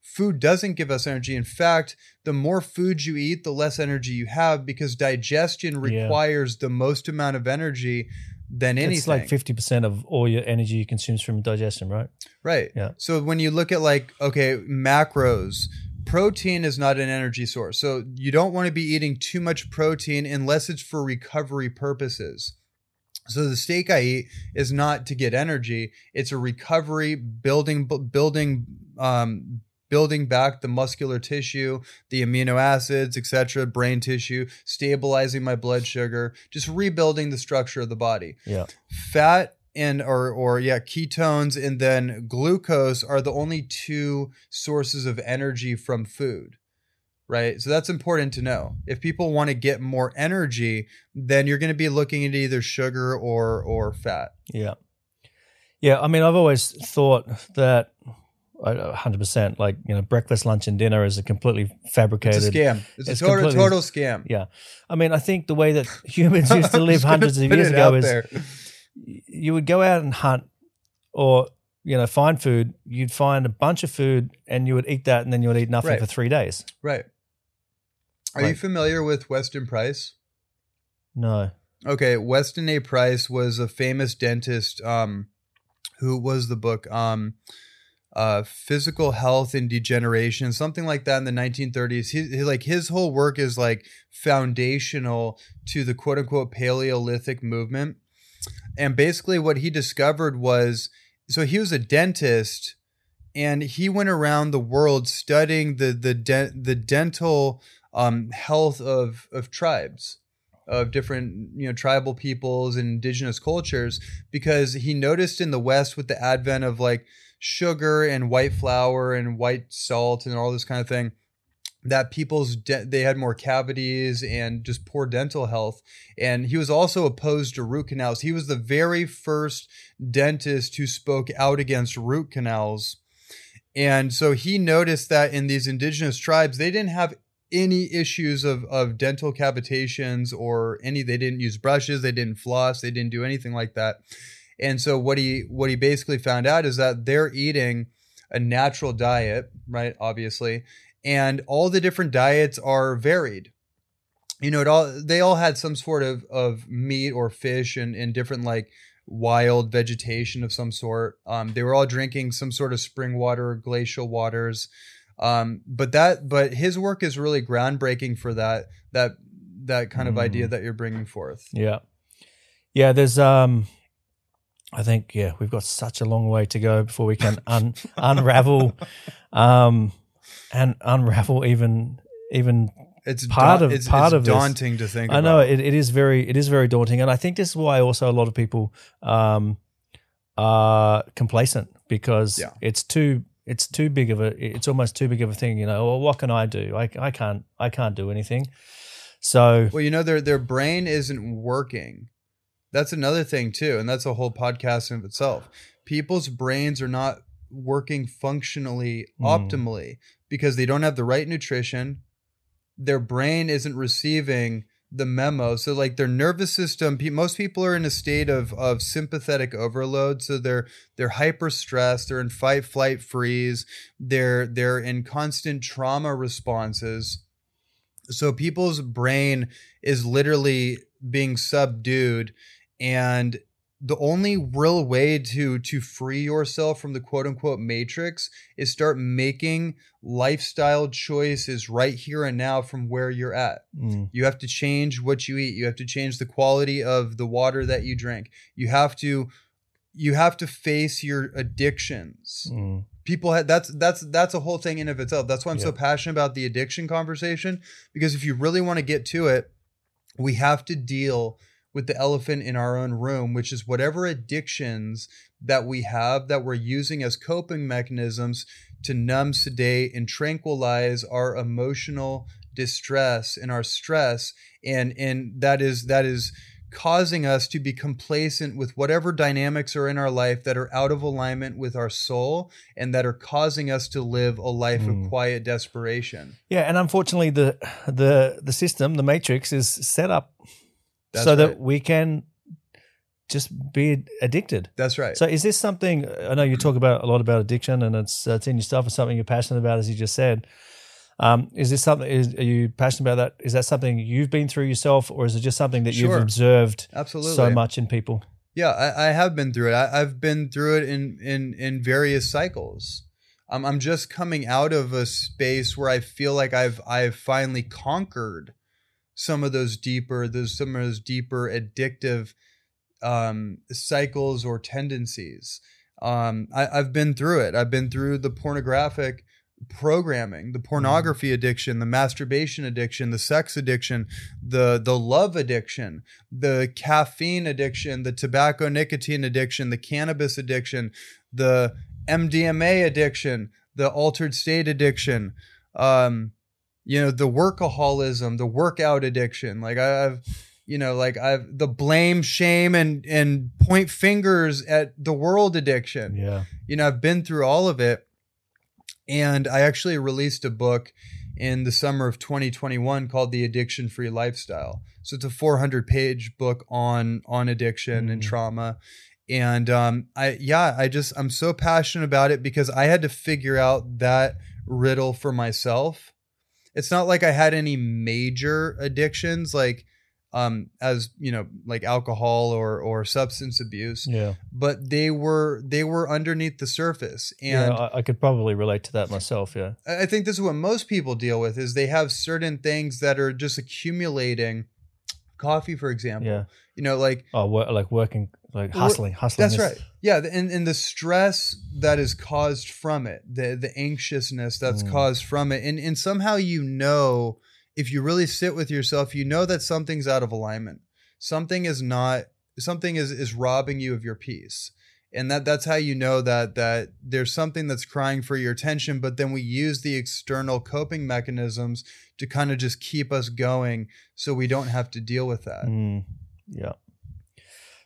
Food doesn't give us energy. In fact, the more food you eat, the less energy you have because digestion Yeah. requires the most amount of energy than anything. It's like fifty percent of all your energy you consume from digestion, right? Right. Yeah. So when you look at like, okay, macros, protein is not an energy source. So you don't want to be eating too much protein unless it's for recovery purposes. So the steak I eat is not to get energy; it's a recovery, building, building, um, building back the muscular tissue, the amino acids, etc., brain tissue, stabilizing my blood sugar, just rebuilding the structure of the body Yeah. fat and or or yeah ketones and then glucose are the only two sources of energy from food right so that's important to know if people want to get more energy then you're going to be looking at either sugar or or fat Yeah. Yeah. I mean, I've always thought that uh, 100%, like, you know, breakfast, lunch, and dinner is a completely it's fabricated. a scam it's, It's a total, total scam Yeah. I mean, I think the way that <laughs> humans used to live hundreds of years ago is there. You would go out and hunt or, you know, find food. You'd find a bunch of food and you would eat that and then you would eat nothing Right. for three days. right are you familiar with weston price No. Okay, Weston A. Price was a famous dentist. Um, who was the book? Um, uh, physical health and degeneration, something like that in the 1930s. He, he- like his whole work is like foundational to the quote unquote Paleolithic movement. And basically, what he discovered was so he was a dentist, and he went around the world studying the the de- the dental um, health of of tribes of different you know tribal peoples and indigenous cultures because he noticed in the west with the advent of like sugar and white flour and white salt and all this kind of thing that people's de- they had more cavities and just poor dental health. And he was also opposed to root canals. He was the very first dentist who spoke out against root canals. And so he noticed that in these indigenous tribes they didn't have any issues of, of dental cavitations or any they didn't use brushes they didn't floss they didn't do anything like that. And so what he what he basically found out is that they're eating a natural diet right obviously and all the different diets are varied you know it all they all had some sort of of meat or fish and, and different like wild vegetation of some sort um, they were all drinking some sort of spring water or glacial waters um, but that but his work is really groundbreaking for that that that kind of Mm. idea that you're bringing forth Yeah. Yeah, there's um I think yeah, we've got such a long way to go before we can un- <laughs> unravel um and unravel even even it's Part da- of- it's, part it's of this- daunting to think I know it, it is very it is very daunting and I think this is why also a lot of people um are complacent because Yeah. it's too it's too big of a it's almost too big of a thing, you know, well what can I do? I I can't I can't do anything. So Well, you know, their their brain isn't working. That's another thing too, and that's a whole podcast in of itself. People's brains are not working functionally Mm. optimally because they don't have the right nutrition. Their brain isn't receiving the memo. So, like their nervous system, most people are in a state of of sympathetic overload. So they're they're hyper stressed. They're in fight, flight, freeze. They're they're in constant trauma responses so people's brain is literally being subdued and the only real way to to free yourself from the quote unquote matrix is start making lifestyle choices right here and now from where you're at. Mm, you have to change what you eat. You have to change the quality of the water that you drink. You have to you have to face your addictions. Mm, people had that's that's that's a whole thing in of itself. That's why i'm so passionate about the addiction conversation because if you really want to get to it we have to deal with the elephant in our own room, which is whatever addictions that we have that we're using as coping mechanisms to numb, sedate, and tranquilize our emotional distress and our stress. And and that is that is causing us to be complacent with whatever dynamics are in our life that are out of alignment with our soul and that are causing us to live a life Mm. of quiet desperation. Yeah, and unfortunately, the the the system, the matrix, is set up That's so right. that we can just be addicted. That's right. So, is this something? I know you talk about a lot about addiction, and it's uh, it's in your stuff, and something you're passionate about, as you just said. Um, is this something? Is, are you passionate about that? Is that something you've been through yourself, or is it just something that Sure. you've observed Absolutely. so much in people? Yeah, I, I have been through it. I, I've been through it in in in various cycles. I'm I'm just coming out of a space where I feel like I've I've finally conquered some of those deeper those some of those deeper addictive um, cycles or tendencies. Um, I, I've been through it. I've been through the pornographic programming, the pornography addiction, the masturbation addiction, the sex addiction, the the love addiction, the caffeine addiction, the tobacco nicotine addiction, the cannabis addiction, the MDMA addiction, the altered state addiction, um, you know, the workaholism, the workout addiction. Like I've, you know, like I've the blame, shame, and and point fingers at the world addiction Yeah. you know, I've been through all of it. And I actually released a book in the summer of 2021 called The Addiction Free Lifestyle. So it's a 400 page book on on addiction and Mhm. trauma. And um, I yeah, I just I'm so passionate about it because I had to figure out that riddle for myself. It's not like I had any major addictions like um as you know like alcohol or or substance abuse Yeah. but they were they were underneath the surface and yeah. I, I could probably relate to that myself. Yeah. I think this is what most people deal with is they have certain things that are just accumulating coffee for example Yeah. you know like Oh, like working, like hustling, hustling. that's right yeah and, and the stress that is caused from it the the anxiousness that's Mm. caused from it and and somehow you know if you really sit with yourself you know that something's out of alignment something is not something is is robbing you of your peace and that that's how you know that that there's something that's crying for your attention but then we use the external coping mechanisms to kind of just keep us going so we don't have to deal with that Mm, yeah.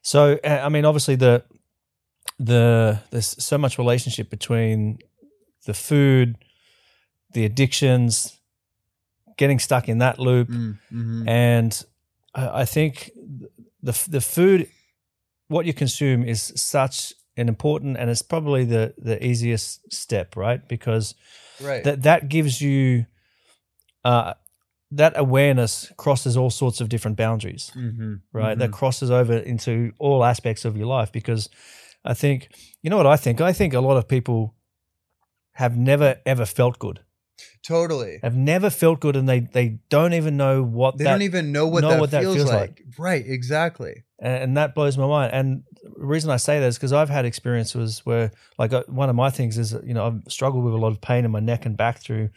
So uh, I mean, obviously the the there's so much relationship between the food, the addictions, getting stuck in that loop, Mm, mhm. and I I think the the food, what you consume, is such an important, and it's probably the the easiest step, right? Because right that that gives you uh, that awareness crosses all sorts of different boundaries Mhm, right? mhm. That crosses over into all aspects of your life because I think, you know what I think? I think a lot of people have never ever felt good, totally have never felt good, and they, they don't even know what They that, don't even know what, know that, what that feels, feels like. Right, exactly. and that blows my mind. And the reason I say that is because I've had experiences where, like, uh, one of my things is, you know, I've struggled with a lot of pain in my neck and back through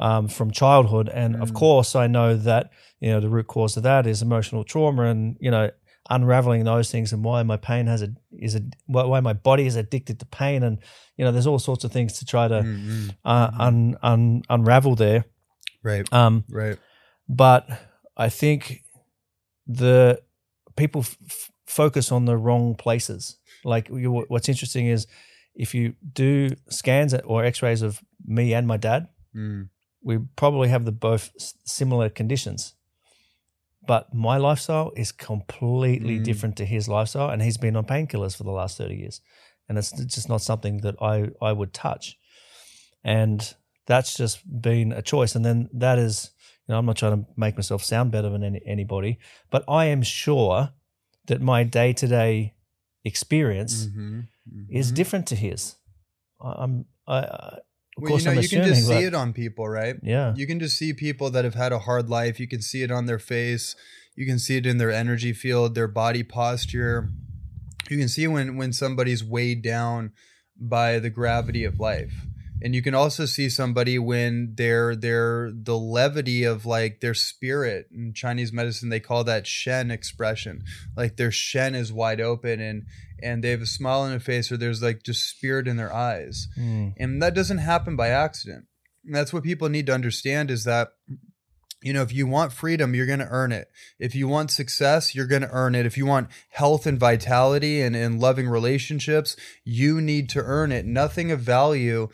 um, from childhood, and of Mm. course, I know that you know the root cause of that is emotional trauma, and you know, unraveling those things and why my pain has a is a why my body is addicted to pain, and you know, there's all sorts of things to try to Mhm. uh, un, un, unravel there. Right, Um, right. but I think the people f- focus on the wrong places. Like you, what's interesting is if you do scans or X-rays of me and my dad, Mm. We probably have the both similar conditions. But my lifestyle is completely Mm. different to his lifestyle, and he's been on painkillers for the last thirty years, and it's just not something that I I would touch. And that's just been a choice. And then that is, you know, I'm not trying to make myself sound better than any, anybody, but I am sure that my day to day experience Mhm, is mhm. different to his. I- I'm, I, I of Well, course, you know, I'm you can just see it on people, right? Yeah. You can just see people that have had a hard life. You can see it on their face. You can see it in their energy field, their body posture. You can see when when somebody's weighed down by the gravity of life. and you can also see somebody when they're they're the levity of like their spirit in chinese medicine they call that shen expression like their shen is wide open and and they have a smile on their face or there's like just spirit in their eyes. Mm. and that doesn't happen by accident. And that's what people need to understand is that you know if you want freedom you're going to earn it. If you want success you're going to earn it. If you want health and vitality and, and loving relationships you need to earn it. Nothing of value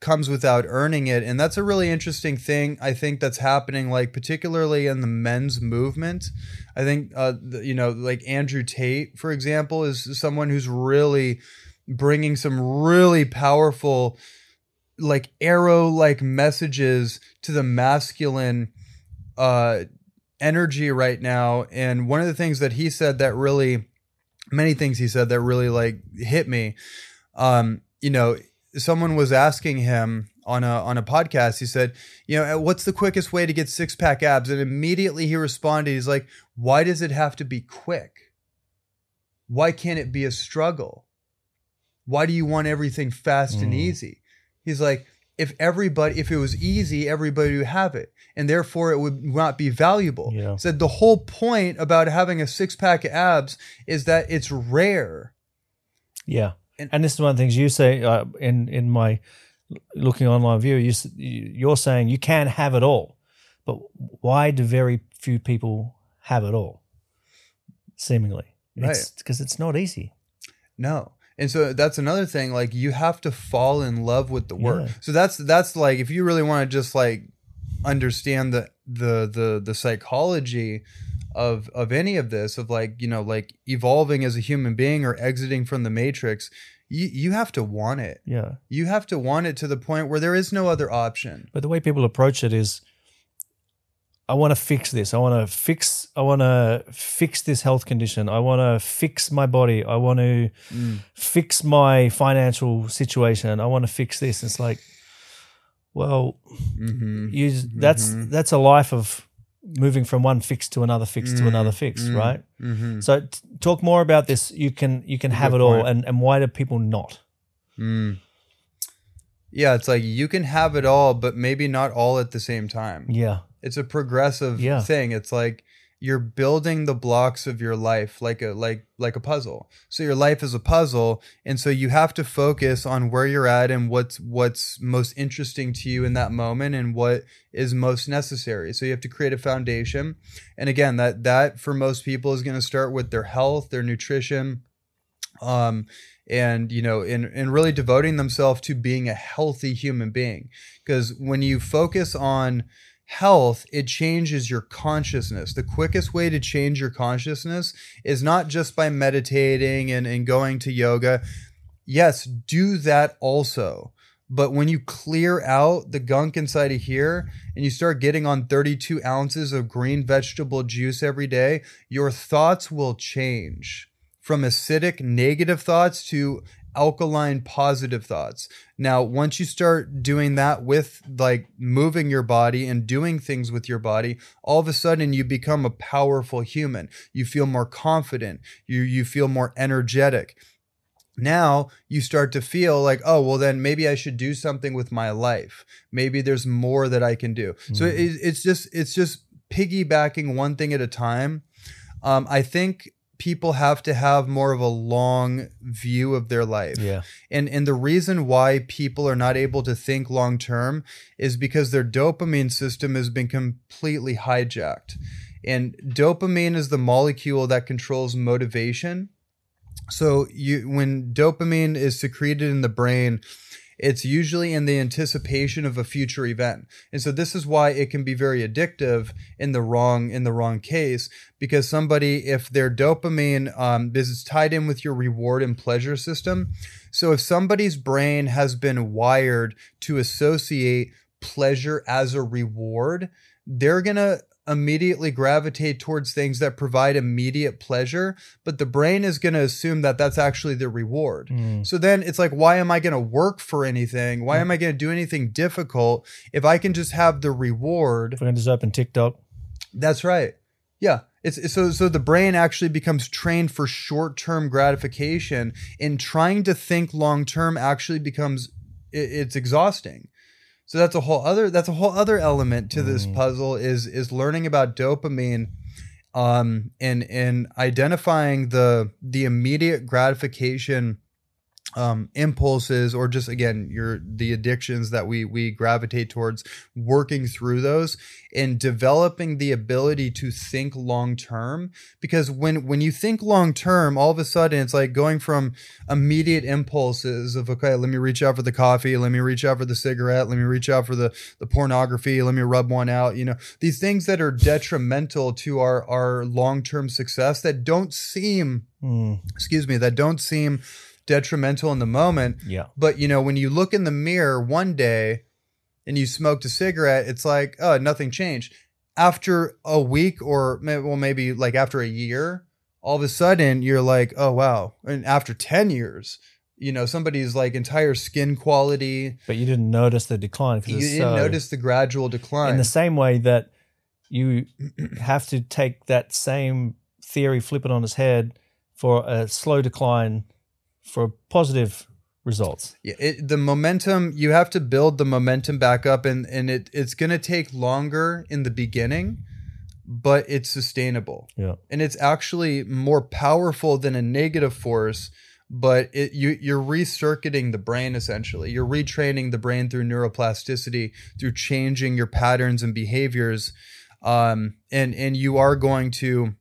comes without earning it. And that's a really interesting thing i think that's happening like particularly in the men's movement. I think uh you know like andrew tate for example is someone who's really bringing some really powerful like arrow like messages to the masculine uh energy right now. And one of the things that he said that really many things he said that really like hit me um you know someone was asking him on a on a podcast he said you know what's the quickest way to get six pack abs? And immediately he responded he's like why does it have to be quick? Why can't it be a struggle? Why do you want everything fast and Mm. easy? He's like if everybody if it was easy everybody would have it and therefore it would not be valuable. Yeah. He said the whole point about having a six pack of abs is that it's rare. Yeah, And- and, this is one of the things you say uh, in in my looking online view. You you're saying you can have it all, but why do very few people have it all? Seemingly, it's because it's not easy. No. And so that's another thing like you have to fall in love with the work. Yeah. So that's that's like if you really want to just like understand the the the the psychology of of any of this of like, you know, like evolving as a human being or exiting from the matrix, you you have to want it. Yeah, You have to want it to the point where there is no other option. but the way people approach it is, I want to fix this. I want to fix. I want to fix this health condition. I want to fix my body. I want to Mm. fix my financial situation. I want to fix this. It's like, well, Mhm. you that's Mhm. that's a life of moving from one fix to another fix to Mm, another fix, mm, right? Mhm. So t- talk more about this. You can you can have it all, and and why do people not? Mm. Yeah, it's like you can have it all, but maybe not all at the same time. Yeah, it's a progressive Yeah. thing it's like you're building the blocks of your life like a like like a puzzle. So your life is a puzzle and so you have to focus on where you're at and what's what's most interesting to you in that moment and what is most necessary. So you have to create a foundation. And again that that for most people is going to start with their health their nutrition um and you know in in really devoting themselves to being a healthy human being. Because when you focus on health it changes your consciousness. The quickest way to change your consciousness is not just by meditating and, and going to yoga. Yes do that also. But when you clear out the gunk inside of here and you start getting on 32 ounces of green vegetable juice every day your thoughts will change. From acidic negative thoughts to alkaline positive thoughts. Now, once you start doing that with like moving your body and doing things with your body, all of a sudden you become a powerful human. You feel more confident. You you feel more energetic. Now you start to feel like, oh, well, then maybe I should do something with my life. Maybe there's more that I can do. So Mhm. it, it's just it's just piggybacking one thing at a time. Um, I think people have to have more of a long view of their life. yeah, And and the reason why people are not able to think long term is because their dopamine system has been completely hijacked. And dopamine is the molecule that controls motivation. So you when dopamine is secreted in the brain, it's usually in the anticipation of a future event. And so this is why it can be very addictive in the wrong in the wrong case because somebody if their dopamine um this is tied in with your reward and pleasure system. So if somebody's brain has been wired to associate pleasure as a reward, they're going to immediately gravitate towards things that provide immediate pleasure, but the brain is going to assume that that's actually the reward. Mm. So then it's like, why am I going to work for anything? Why am I going to do anything difficult if I can just have the reward? if can just open TikTok, That's right. Yeah. It's so so the brain actually becomes trained for short-term gratification and trying to think long-term actually becomes it, it's exhausting. So that's a whole other that's a whole other element to this puzzle is is learning about dopamine um and and identifying the the immediate gratification um impulses or just again your the addictions that we we gravitate towards working through those and developing the ability to think long term because when when you think long term all of a sudden it's like going from immediate impulses of okay let me reach out for the coffee let me reach out for the cigarette let me reach out for the the pornography let me rub one out you know? These things that are detrimental to our our long-term success that don't seem Mm, excuse me that don't seem detrimental in the moment yeah. but you know, when you look in the mirror one day and you smoked a cigarette, it's like, oh, nothing changed. After a week or may- well, maybe like after a year, all of a sudden you're like, oh wow. And after 10 years, you know, somebody's like entire skin quality, But you didn't notice the decline because you didn't so, notice the gradual decline. in the same way that you have to take that same theory, flip it on its head for a slow decline for positive results. Yeah, it, the momentum you have to build the momentum back up and and it it's going to take longer in the beginning but it's sustainable Yeah. and it's actually more powerful than a negative force but it, you you're recircuiting the brain essentially you're retraining the brain through neuroplasticity through changing your patterns and behaviors um and and you are going to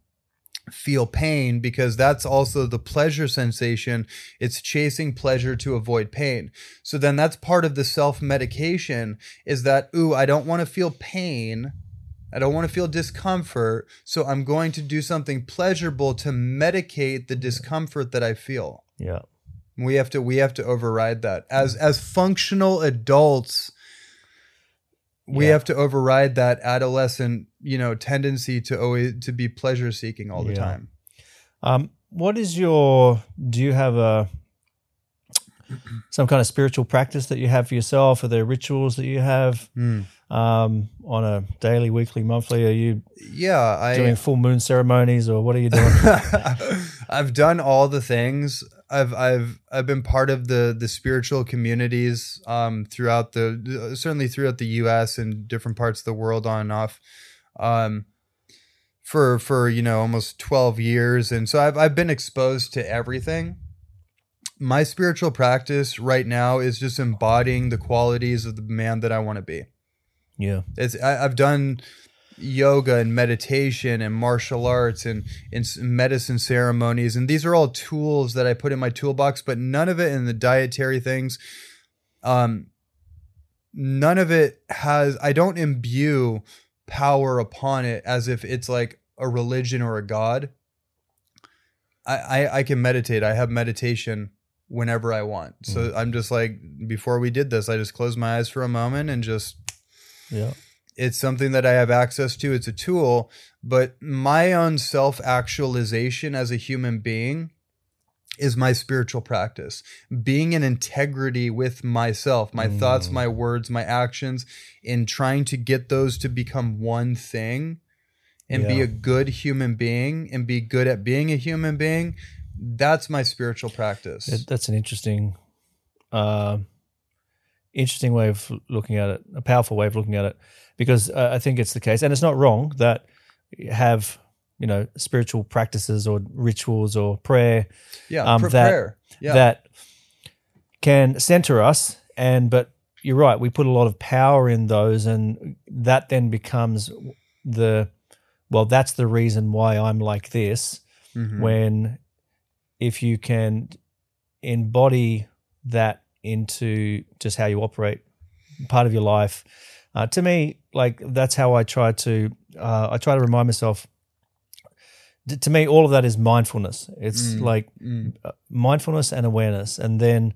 feel pain because that's also the pleasure sensation it's chasing pleasure to avoid pain so then that's part of the self medication is that ooh i don't want to feel pain I don't want to feel discomfort, so I'm going to do something pleasurable to medicate the discomfort that I feel. Yeah. We have to we have to override that. As as functional adults, we Yeah. have to override that adolescent, you know, tendency to always to be pleasure seeking all the Yeah. time. Um, what is your? Do you have a some kind of spiritual practice that you have for yourself? Are there rituals that you have Hmm. um, on a daily, weekly, monthly? Are you Yeah, I doing full moon ceremonies, or what are you doing? <laughs> <laughs> I've done all the things. I've I've I've been part of the the spiritual communities um, throughout the certainly throughout the U.S. and different parts of the world on and off. Um, for for you know almost 12 years and so I've I've been exposed to everything. My spiritual practice right now is just embodying the qualities of the man that I want to be. yeah. It's I, I've done yoga and meditation and martial arts and, and medicine ceremonies, and these are all tools that I put in my toolbox. But none of it in the dietary things. Um, none of it has. I don't imbue power upon it as if it's like a religion or a god. I, I, I can meditate. I have meditation whenever I want. So I'm just like before we did this, I just closed my eyes for a moment and just Yeah. It's something that I have access to. It's a tool, but my own self actualization as a human being is my spiritual practice. Being in integrity with myself, my thoughts, my words, my actions, and trying to get those to become one thing and be a good human being and be good at being a human being. That's my spiritual practice. That's an interesting, uh, interesting way of looking at it. A powerful way of looking at it, because uh, I think it's the case, and it's not wrong that you have you know spiritual practices or rituals or prayer yeah, um, pr- that- prayer. Yeah. that can center us. And but you're right, we put a lot of power in those, and that then becomes the well. That's the reason why I'm like this Mhm. when if you can embody that into just how you operate part of your life. Uh, to me like that's how i try to uh, i try to remind myself to me all of that is mindfulness. It's Mm. like Mm. uh, mindfulness and awareness. And then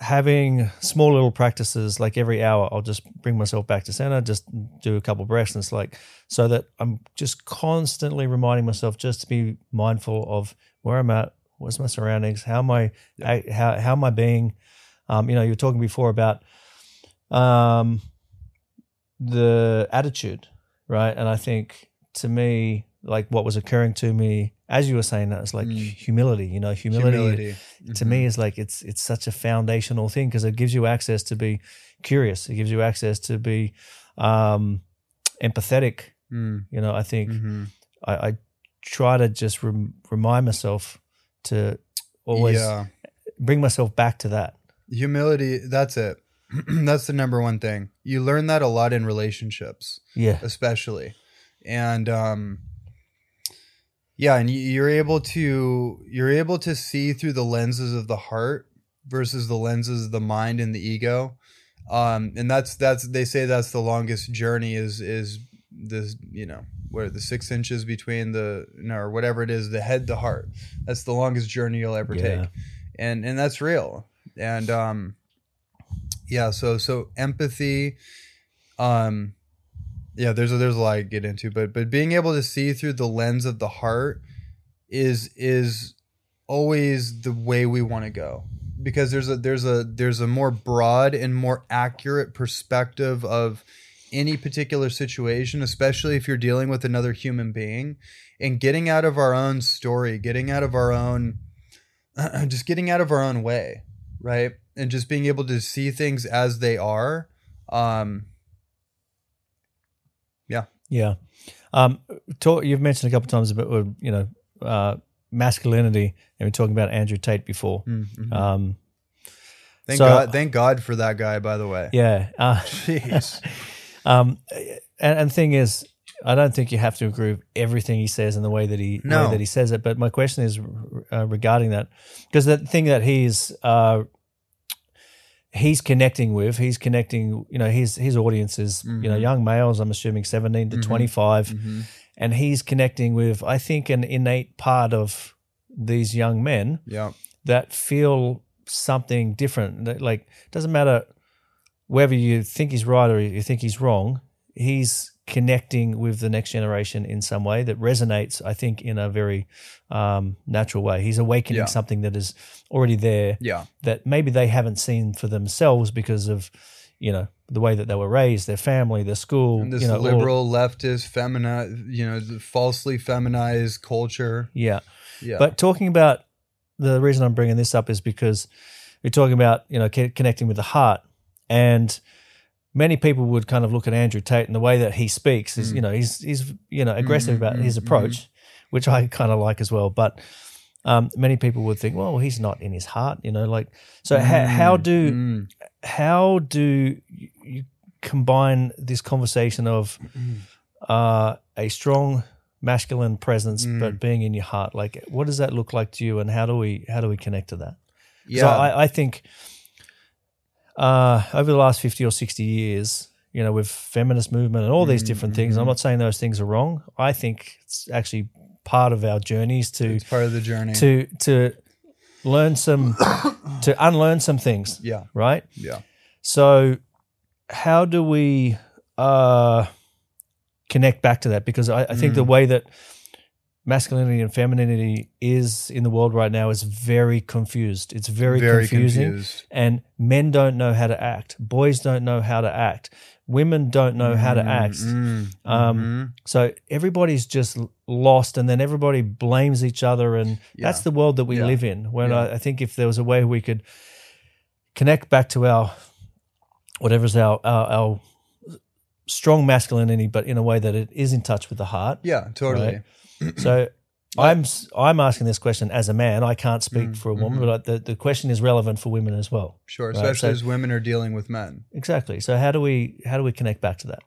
having small little practices like every hour i'll just bring myself back to center just do a couple breaths and it's like so that i'm just constantly reminding myself just to be mindful of where i'm at what's my surroundings how am i I- how, how am i being um, you know you were talking before about um, the attitude right and i think to me like what was occurring to me as you were saying that, it's like humility. You know, humility, Humility. to me is like it's it's such a foundational thing because it gives you access to be curious. It gives you access to be um, empathetic. Mm. You know, I think Mhm. I, I try to just rem- remind myself to always Yeah. bring myself back to that. Humility, that's it. <clears throat> that's the number one thing. You learn that a lot in relationships, Yeah, especially. And um yeah, and you- you're able to you're able to see through the lenses of the heart versus the lenses of the mind and the ego. Um and that's that's they say that's the longest journey is is this, you know, where the 6 inches between the no, or whatever it is, the head to heart. That's the longest journey you'll ever Yeah. take. And and that's real. And um yeah, so so empathy um yeah there's a, there's a lot to get into but but being able to see through the lens of the heart is is always the way we want to go. Because there's a there's a there's a more broad and more accurate perspective of any particular situation especially if you're dealing with another human being and getting out of our own story getting out of our own <clears throat> just getting out of our own way right and just being able to see things as they are um yeah. Yeah. Um, talk, you've mentioned a couple times about uh, you know uh, masculinity, and we're talking about Andrew Tate before. mhm. Um, Thank So- God! Thank God for that guy. By the way, yeah. Uh, Jeez. <laughs> Um, and, and the thing is, I don't think you have to agree with everything he says in the way that he No. way that he says it. But my question is uh, regarding that because the thing that he's uh, he's connecting with, he's connecting. You know, his his audience is you know Mhm. young males. I'm assuming 17 to Mhm. 25, Mhm. and he's connecting with I think an innate part of these young men Yeah, that feel something different. That, Like doesn't matter whether you think he's right or you think he's wrong. He's connecting with the next generation in some way that resonates. I think in a very um, natural way. He's awakening Yeah. something that is already there yeah, that maybe they haven't seen for themselves because of you know the way that they were raised, their family, their school. And this you know, all- liberal, leftist, femini you know, falsely feminized culture. yeah. Yeah, But talking about the reason I'm bringing this up is because we're talking about you know co- connecting with the heart, and many people would kind of look at Andrew Tate and the way that he speaks is Mm. you know he's he's you know aggressive Mhm, about his mhm, approach, which I kind of like as well. But um, many people would think, well, he's not in his heart, you know, like so. How, how do Mm. how do you, combine this conversation of uh, a strong masculine presence Mm. but being in your heart like what does that look like to you and how do we how do we connect to that? yeah, I, I think uh, over the last 50 or 60 years you know with feminist movement and all these Mm, different things i'm mhm. not saying those things are wrong i think it's actually part of our journeys to it's part of the journey. to to learn some <coughs> to unlearn some things yeah, right yeah, so, how do we uh, connect back to that? Because I, I think the Mm. way that masculinity and femininity is in the world right now is very confused. It's very, confusing, confused. and men don't know how to act. Boys don't know how to act. Women don't know how to act. Mm, Um. So everybody's just lost, and then everybody blames each other, and that's the world that we Yeah. live in. When Yeah. I, I think if there was a way we could connect back to our whatever's our, our our strong masculinity, but in a way that it is in touch with the heart. yeah, totally. So I'm I'm asking this question as a man. I can't speak Mm, for a woman, mhm. but the the question is relevant for women as well. Sure, Right, especially so- as women are dealing with men. Exactly. So how do we how do we connect back to that?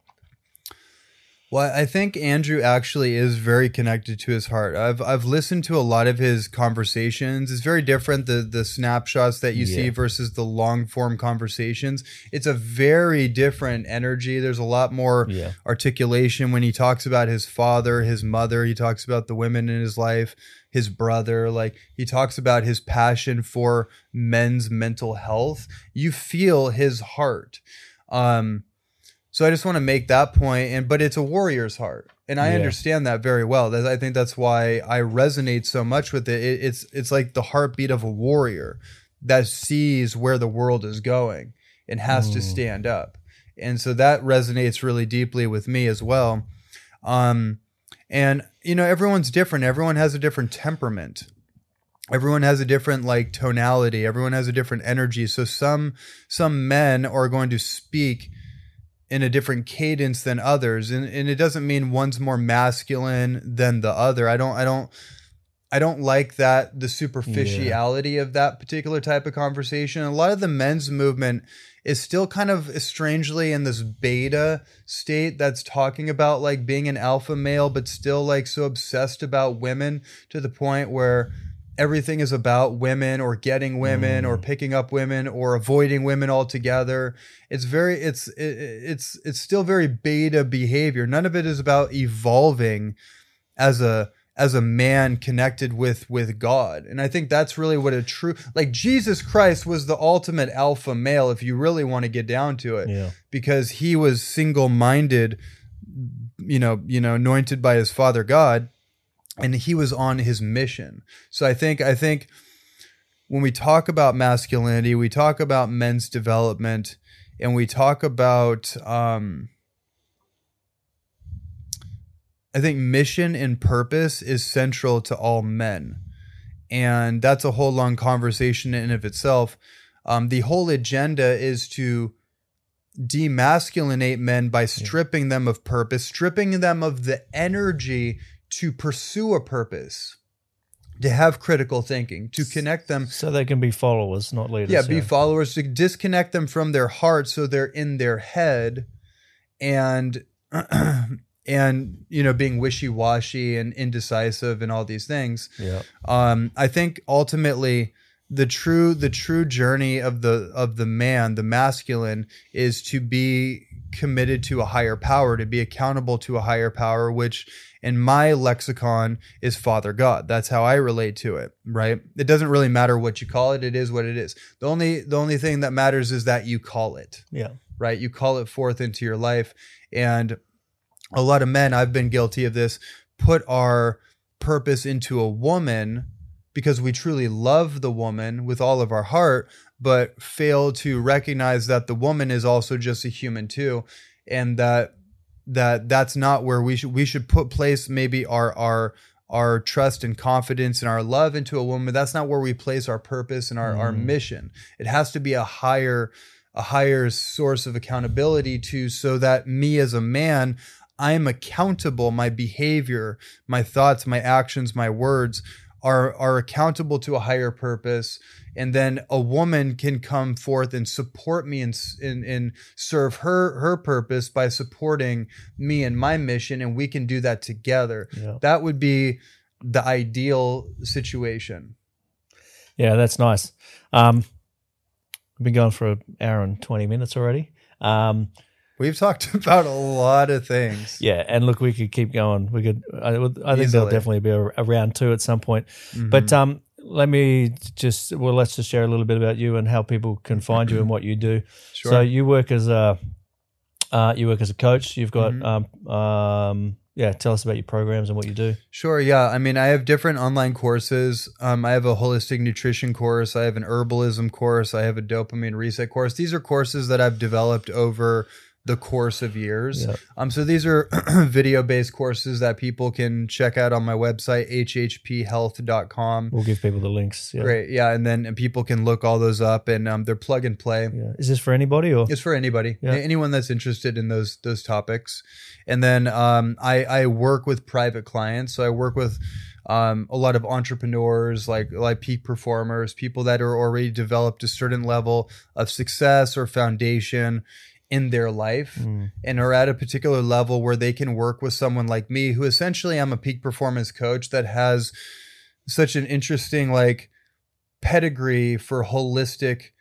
Well, I think Andrew actually is very connected to his heart. I've I've listened to a lot of his conversations. It's very different the the snapshots that you see versus the long form conversations. It's a very different energy. There's a lot more Yeah. articulation when he talks about his father, his mother, he talks about the women in his life, his brother, like he talks about his passion for men's mental health. You feel his heart. Um so I just want to make that point and but it's a warrior's heart. And I Yeah. understand that very well. That I think that's why I resonate so much with it. it. It's it's like the heartbeat of a warrior that sees where the world is going and has to Mm. stand up. And so that resonates really deeply with me as well. Um and you know everyone's different everyone has a different temperament everyone has a different like tonality everyone has a different energy so some some men are going to speak in a different cadence than others and, and it doesn't mean one's more masculine than the other. I don't i don't i don't like that the superficiality of that particular type of conversation. A lot of the men's movement is still kind of strangely in this beta state that's talking about like being an alpha male but still like so obsessed about women to the point where everything is about women or getting women or mm. picking up women or avoiding women altogether it's very it's it, it's it's still very beta behavior none of it is about evolving as a as a man connected with with God. And I think that's really what a true like Jesus Christ was the ultimate alpha male if you really want to get down to it. Yeah. Because he was single-minded you know, you know, anointed by his father God and he was on his mission. So I think I think when we talk about masculinity, we talk about men's development and we talk about um I think mission and purpose is central to all men. And that's a whole long conversation in and of itself. Um, the whole agenda is to demasculinate men by stripping them of purpose, stripping them of the energy to pursue a purpose, to have critical thinking, to connect them So they can be followers, not leaders. yeah, be followers to disconnect them from their heart so they're in their head and <clears throat> and you know being wishy-washy and indecisive and all these things yeah. um i think ultimately the true the true journey of the of the man the masculine is to be committed to a higher power to be accountable to a higher power which in my lexicon is father god that's how i relate to it right it doesn't really matter what you call it it is what it is the only the only thing that matters is that you call it Yeah. right? You call it forth into your life. And a lot of men, I've been guilty of this, put our purpose into a woman because we truly love the woman with all of our heart, but fail to recognize that the woman is also just a human too. And that that that's not where we should we should put place maybe our our our trust and confidence and our love into a woman. That's not where we place our purpose and our, our mm. mission. It has to be a higher a higher source of accountability to so that me as a man i'm accountable. My behavior my thoughts my actions my words are are accountable to a higher purpose and then a woman can come forth and support me and and, and serve her her purpose by supporting me and my mission and we can do that together Yeah. that would be the ideal situation Yeah, that's nice. Um, we've been going for an hour and 20 minutes already. Um, we've talked <laughs> about a lot of things yeah, and look, we could keep going. We could, I, I think there'll definitely be a, a round two at some point. Mm-hmm. But um, let me just, well, let's just share a little bit about you and how people can find you and what you do. Sure. So you work as a, uh, you work as a coach. You've got, Mm-hmm. um, um, yeah, tell us about your programs and what you do. Sure. Yeah. I mean, I have different online courses. Um, I have a holistic nutrition course. I have an herbalism course. I have a dopamine reset course. These are courses that I've developed over the course of years. Yep. Um, so these are <clears throat> video based courses that people can check out on my website, hhphealth.com. We'll give people the links. Yeah. Great. Yeah. And then and people can look all those up and um, they're plug and play. Yeah. Is this for anybody or? It's for anybody, Yeah. anyone that's interested in those those topics. And then um, I I work with private clients, so I work with um, a lot of entrepreneurs, like like peak performers, people that are already developed a certain level of success or foundation in their life Mm. and are at a particular level where they can work with someone like me who essentially I'm a peak performance coach that has such an interesting like pedigree for holistic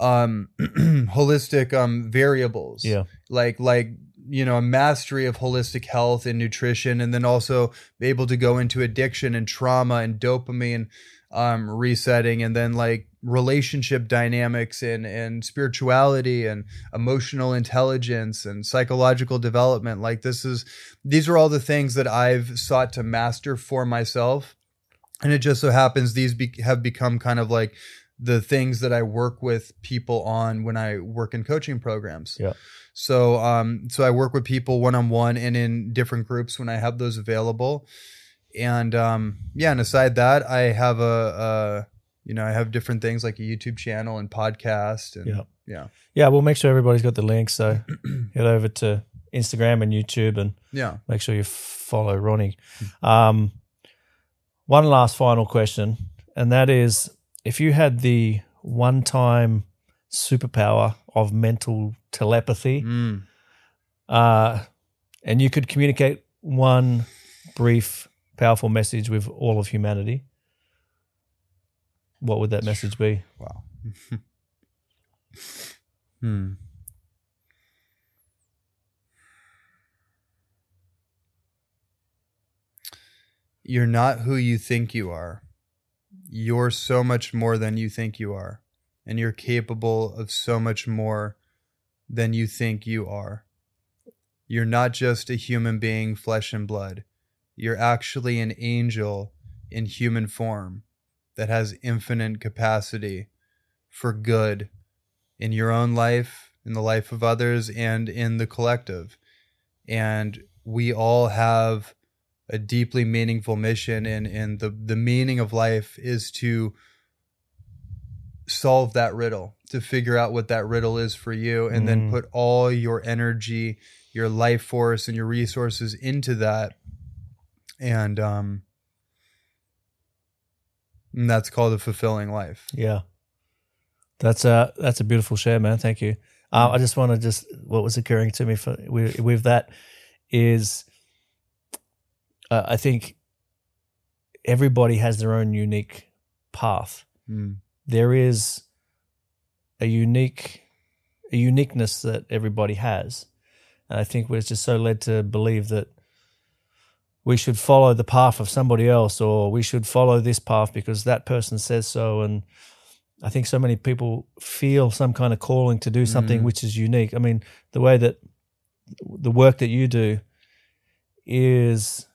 um <clears throat> holistic um variables Yeah. like like you know a mastery of holistic health and nutrition and then also able to go into addiction and trauma and dopamine um resetting and then like relationship dynamics and and spirituality and emotional intelligence and psychological development like this is these are all the things that I've sought to master for myself and it just so happens these be- have become kind of like the things that I work with people on when I work in coaching programs. Yeah. So um so I work with people one on one and in different groups when I have those available. And um yeah, and aside that, I have a, a you know, I have different things like a YouTube channel and podcast and Yeah. yeah. Yeah, we'll make sure everybody's got the link. So <clears throat> head over to Instagram and YouTube and Yeah. make sure you follow Ronnie. Um, one last final question, and that is if you had the one time superpower of mental telepathy, Mm. uh, and you could communicate one brief, powerful message with all of humanity, what would that message be? Wow. <laughs> hmm. You're not who you think you are. You're so much more than you think you are. And you're capable of so much more than you think you are. You're not just a human being, flesh and blood. You're actually an angel in human form that has infinite capacity for good in your own life, in the life of others, and in the collective. And we all have a deeply meaningful mission, and, and the, the meaning of life is to solve that riddle, to figure out what that riddle is for you, and then Mm. put all your energy, your life force, and your resources into that. And, um, and that's called a fulfilling life. Yeah, that's a that's a beautiful share, man. Thank you. Uh, I just want to just what was occurring to me for with, with that is, uh, I think everybody has their own unique path. Mm. There is a unique a uniqueness that everybody has, and I think we're just so led to believe that we should follow the path of somebody else or we should follow this path because that person says so and i think so many people feel some kind of calling to do something Mhm. which is unique i mean the way that the work that you do is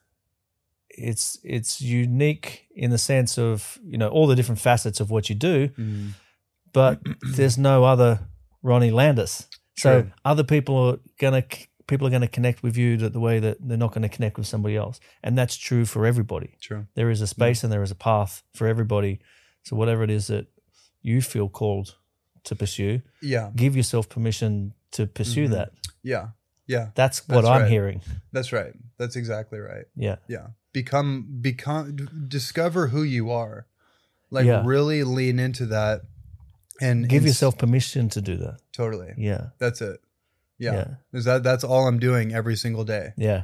it's it's unique in the sense of you know all the different facets of what you do Mm. but there's no other ronnie landis so other people are gonna people are going to connect with you that the way that they're not going to connect with somebody else and that's true for everybody True. there is a space and there is a path for everybody so whatever it is that you feel called to pursue Yeah. give yourself permission to pursue Mhm. that Yeah. Yeah. that's what i'm hearing That's right. That's exactly right. yeah Yeah. Become become discover who you are. Like Yeah. really lean into that and give and yourself permission to do that totally. yeah That's it. Yeah. Yeah. Is that that's all I'm doing every single day. Yeah.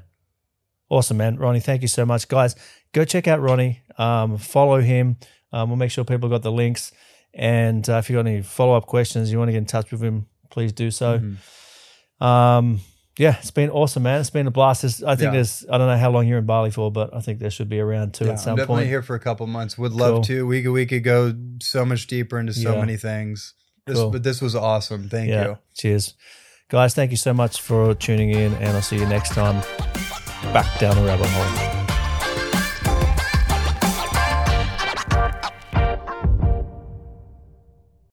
Awesome, man. Ronnie, thank you so much. Guys, go check out Ronnie. Um, follow him. Um, we'll make sure people got the links. And uh, if you got any follow up questions, you want to get in touch with him, please do so. Mhm. Um, yeah, it's been awesome, man. It's been a blast. There's, I think Yeah. there's, I don't know how long you're in Bali for, but I think there should be around two Yeah, at I'm definitely point. here for a couple months. Would love Cool. to. We could we could go so much deeper into so Yeah. many things. This, Cool. But this was awesome. Thank you. Cheers. Guys, thank you so much for tuning in, and I'll see you next time back down the rabbit hole.